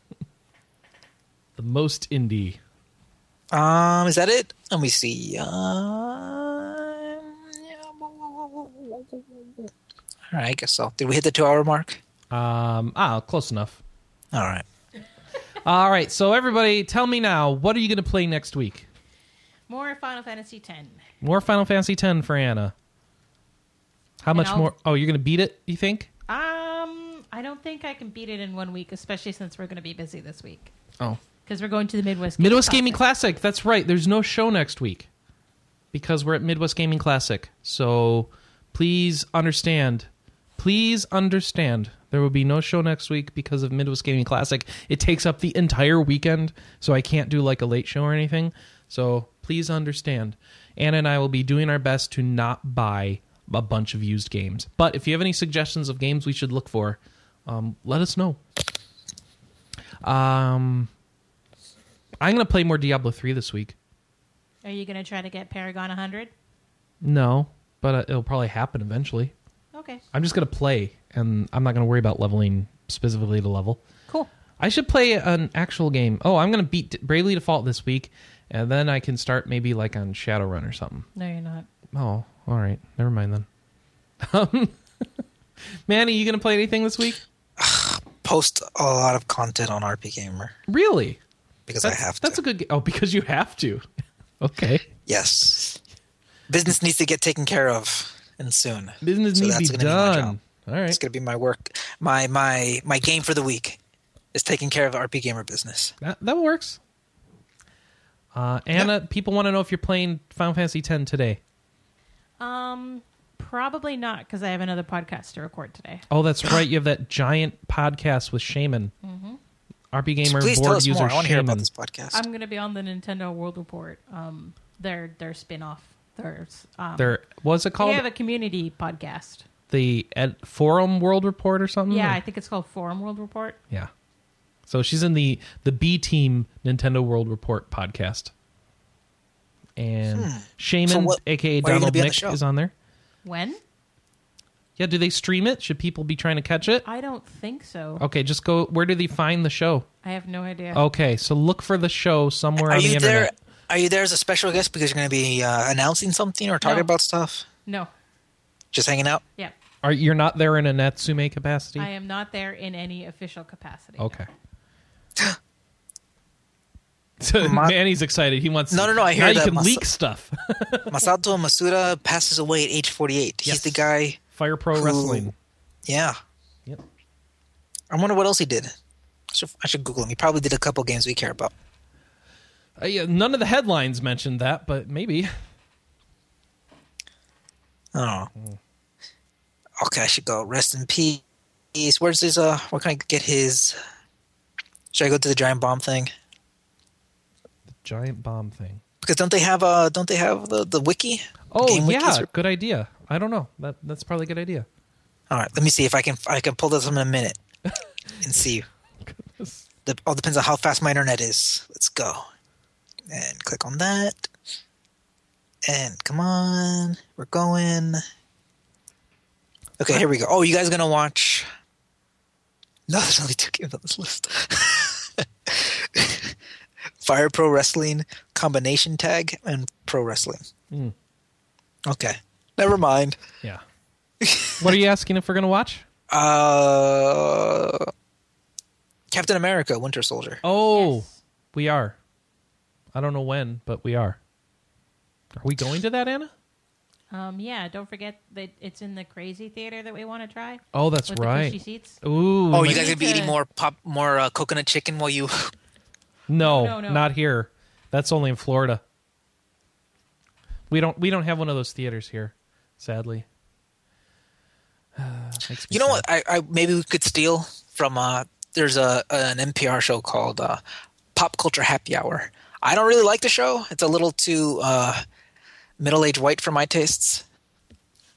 S1: the most indie.
S3: Um, is that it? Let me see. Um, all right, I guess so. Did we hit the two-hour mark?
S1: Um, ah, close enough.
S3: All right.
S1: All right. So everybody, tell me now, what are you going to play next week?
S2: More Final Fantasy X.
S1: More Final Fantasy X for Anna. How
S2: And
S1: much
S2: I'll-
S1: more? Oh, you're going to beat it? You think?
S2: Um, I don't think I can beat it in one week, especially since we're going to be busy this week
S1: Oh,
S2: because we're going to the Midwest.
S1: Midwest
S2: Gaming
S1: Gaming Classic. That's right. There's no show next week because we're at Midwest Gaming Classic. So please understand. Please understand. There will be no show next week because of Midwest Gaming Classic. It takes up the entire weekend, so I can't do like a late show or anything. So please understand. Anna and I will be doing our best to not buy a bunch of used games. But if you have any suggestions of games we should look for, um, let us know. Um, I'm gonna play more Diablo three this week.
S2: Are you going to try to get Paragon 100?
S1: No, but uh, it'll probably happen eventually.
S2: Okay,
S1: I'm just gonna play, and I'm not gonna worry about leveling specifically to level.
S2: cool.
S1: I should play an actual game. Oh, I'm gonna beat Bravely Default this week, and then I can start maybe like on Shadowrun or something.
S2: No, you're not.
S1: Oh, all right. Never mind then. Um, Manny, you gonna play anything this week?
S3: Post a lot of content on RPGamer
S1: Really?
S3: because
S1: That's,
S3: I have to.
S1: that's a good. Oh, because you have to. okay.
S3: yes. Business needs to get taken care of, and soon.
S1: Business
S3: So
S1: needs to
S3: that's
S1: be
S3: gonna be my
S1: done.
S3: job.
S1: all
S3: It's gonna be my work. My my my game for the week is taking care of RPGamer business.
S1: That that works. Uh, Anna, people want to know if you're playing Final Fantasy X today.
S2: Um, probably not because I have another podcast to record today.
S1: Oh, that's right. You have that giant podcast with Shaman.
S2: Mm-hmm.
S1: RPGamer
S3: Please tell
S1: board
S3: us
S1: user
S3: more. I want to hear
S1: Shaman.
S3: about this podcast.
S2: I'm going to be on the Nintendo World Report. Um, their their spin-off. There's um,
S1: There, was it
S2: they
S1: called?
S2: have a community podcast.
S1: the Ed, Forum World Report or something?
S2: Yeah,
S1: Or-
S2: I think it's called Forum World Report.
S1: Yeah. So she's in the the B Team Nintendo World Report podcast, and Shaman,
S3: Hmm. So what-
S1: aka
S3: why are you gonna
S1: Donald
S3: be on
S1: Nick, is on there.
S2: When?
S1: Yeah, do they stream it? Should people be trying to catch it?
S2: I don't think so.
S1: Okay, just go. Where do they find the show?
S2: I have no idea.
S1: Okay, so look for the show somewhere
S3: Are
S1: on the
S3: you there?
S1: Internet.
S3: Are you there as a special guest because you're going to be uh, announcing something or talking
S2: No.
S3: about stuff?
S2: No.
S3: Just hanging out?
S2: Yeah.
S1: Are you're not there in a Natsume capacity?
S2: I am not there in any official capacity. no.
S1: Okay. So
S3: Ma-
S1: Manny's excited. He wants.
S3: No, no, no, I hear
S1: now you
S3: that
S1: can
S3: Mas-
S1: leak stuff.
S3: Masato Masuda passes away at age 48. He's
S1: Yes.
S3: the guy.
S1: Fire Pro
S3: Who-
S1: Wrestling.
S3: Yeah.
S1: Yep.
S3: I wonder what else he did. I should, I should Google him. He probably did a couple games we care about.
S1: Uh, yeah, none of the headlines mentioned that, but maybe.
S3: Oh. Okay, I should go. Rest in peace. Where's his, uh, where can I get his. Should I go to the giant bomb thing?
S1: The giant bomb thing.
S3: Because don't they have, uh, don't they have the, the wiki?
S1: Oh
S3: Game
S1: yeah, good idea. I don't know. That that's probably a good idea.
S3: All right, let me see if I can, I can pull this up in a minute and see. The, all depends on how fast my internet is. Let's go. And click on that. And come on. We're going. Okay, here we go. Oh, you guys gonna watch? No, there's only two games on this list. Fire Pro Wrestling Combination Tag and Pro Wrestling.
S1: Mm.
S3: Okay, never mind.
S1: Yeah. what are you asking if we're gonna watch?
S3: Uh, Captain America: Winter Soldier.
S1: Oh,
S2: Yes.
S1: we are. I don't know when, but we are. Are we going to that, Anna?
S2: Um, yeah, don't forget that it's in the crazy theater that we want to try.
S1: Oh, that's
S2: with The
S1: right.
S2: cushy seats.
S1: Ooh.
S3: Oh, you guys gonna be eating more pop, more uh, coconut chicken while you?
S1: no,
S2: No, no.
S1: not here. That's only in Florida. We don't. We don't have one of those theaters here, sadly. Makes me
S3: You know
S1: sad.
S3: what? I, I maybe we could steal from. Uh, there's a an NPR show called uh, Pop Culture Happy Hour. I don't really like the show. It's a little too uh, middle aged white for my tastes.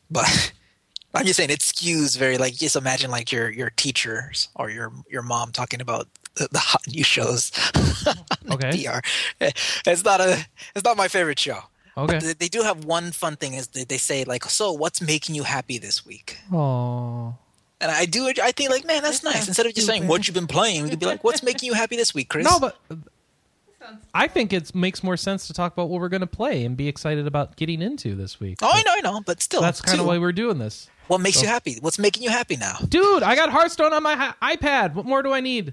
S3: But I'm just saying it skews very like just imagine like your your teachers or your your mom talking about the, the hot new shows.
S1: Okay.
S3: NPR. It's not a it's not my favorite show.
S1: Okay.
S3: They, they do have one fun thing is they, they say like, so what's making you happy this week?
S1: Oh.
S3: And I do I think like, man, that's
S2: That
S3: nice. Instead of just saying what you've been playing, we could be like, what's making you happy this week, Chris?
S1: No, but I think it makes more sense to talk about what we're going to play and be excited about getting into this week.
S3: oh, I know, I know, but still,
S1: That's kind of why we're doing this.
S3: What makes you happy? What's making you happy now?
S1: Dude, I got Hearthstone on my ha- iPad. What more do I need?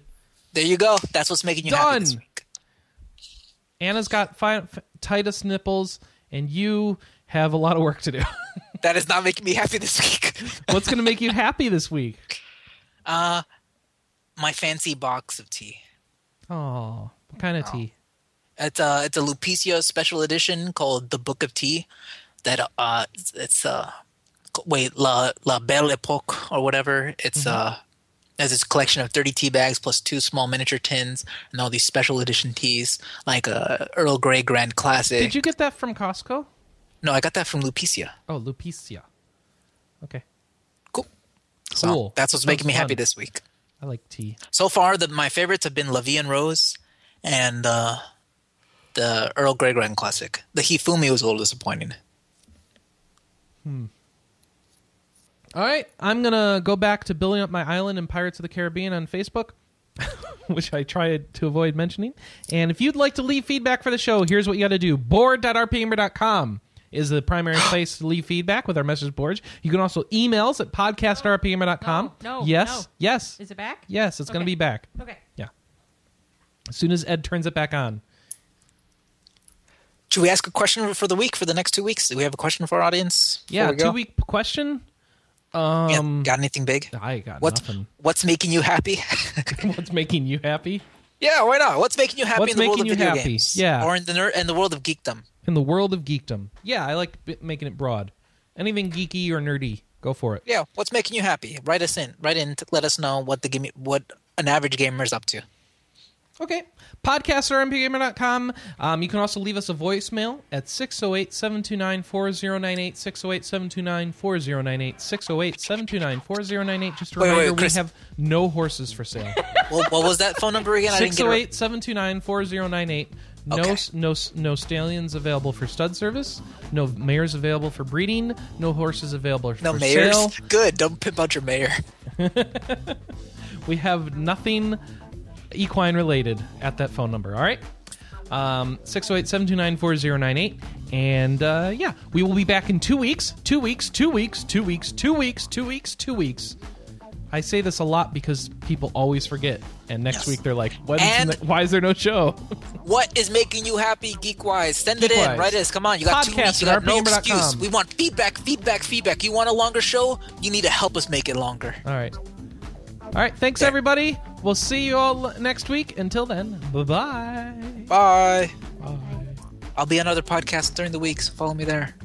S3: There you go. That's what's making you happy
S1: Done.
S3: week.
S1: Anna's got fi- f- tightest nipples, and you have a lot of work to do.
S3: That is not making me happy this week.
S1: What's going to make you happy this week?
S3: uh, my fancy box of tea.
S1: Oh, what kind of tea?
S3: It's a it's a Lupicia special edition called the Book of Tea. That uh, it's, uh, wait La La Belle Epoque or whatever. It's uh, has this collection of thirty tea bags plus two small miniature tins and all these special edition teas like uh, Earl Grey Grand Classic.
S1: Did you get that from Costco?
S3: No, I got that from Lupicia.
S1: Oh, Lupicia. Okay,
S3: Cool. So
S1: Cool.
S3: that's what's
S1: Sounds
S3: making me happy this week.
S1: I like tea.
S3: So far, the, my favorites have been La Vie en Rose and uh, the Earl Grey Grand Classic. The Hifumi was a little disappointing. Hmm.
S1: All right, I'm gonna go back to building up my island in Pirates of the Caribbean on Facebook. which I tried to avoid mentioning. And if you'd like to leave feedback for the show, here's what you got to do board.rpgamer.com is the primary place to leave feedback with our message boards. You can also email us at podcast.rpgamer.com.
S2: No, no,
S1: yes,
S2: no.
S1: yes,
S2: Is it back?
S1: yes, it's going to be back.
S2: Okay.
S1: Yeah. As soon as Ed turns it back on.
S3: Should we ask a question for the week for the next two weeks? Do we have a question for our audience?
S1: Yeah,
S3: we go?
S1: two week question.
S3: Yeah,
S1: Um,
S3: got anything big?
S1: I got
S3: What's
S1: nothing.
S3: What's making you happy?
S1: What's making you happy?
S3: yeah, why not? What's making you happy
S1: What's
S3: in the world of
S1: you
S3: video
S1: happy?
S3: games?
S1: Yeah.
S3: or in the ner- in the world of geekdom.
S1: In the world of geekdom. Yeah, I like b- making it broad. Anything geeky or nerdy, go for it.
S3: Yeah, what's making you happy? Write us in. Write in. To let us know what the game, what an average gamer is up to.
S1: Okay. Podcast or rpgamer.com. Um, you can also leave us a voicemail at 608 729 4098. 608 729 4098. 608 729 4098. Just a
S3: Wait, wait,
S1: reminder, we
S3: Chris.
S1: have no horses for sale.
S3: Well, what was that phone number again? I didn't get it.
S1: 608 729 4098. No,
S3: Okay.
S1: s- no, s- no stallions available for stud service. No mares available for breeding. No horses available
S3: No
S1: for
S3: mayors.
S1: sale.
S3: Good. Don't pimp out your mayor.
S1: We have nothing equine related at that phone number, all right? Um, 608 729 4098. And uh, yeah, we will be back in two weeks. Two weeks, two weeks, two weeks, two weeks, two weeks, two weeks. I say this a lot because people always forget. And next
S3: Yes.
S1: week they're like,
S3: And-
S1: the- why is there no show?
S3: What is making you happy, geek wise? Send it in.
S1: Geek-wise.
S3: Write us. Come on. You got two
S1: Podcast
S3: weeks. You got no excuse. We want feedback, feedback, feedback. You want a longer show? You need to help us make it longer.
S1: all right. All right. Thanks, everybody. We'll see you all next week. Until then, bye-bye.
S3: Bye.
S1: Bye.
S3: I'll be on other podcasts during the week, so follow me there.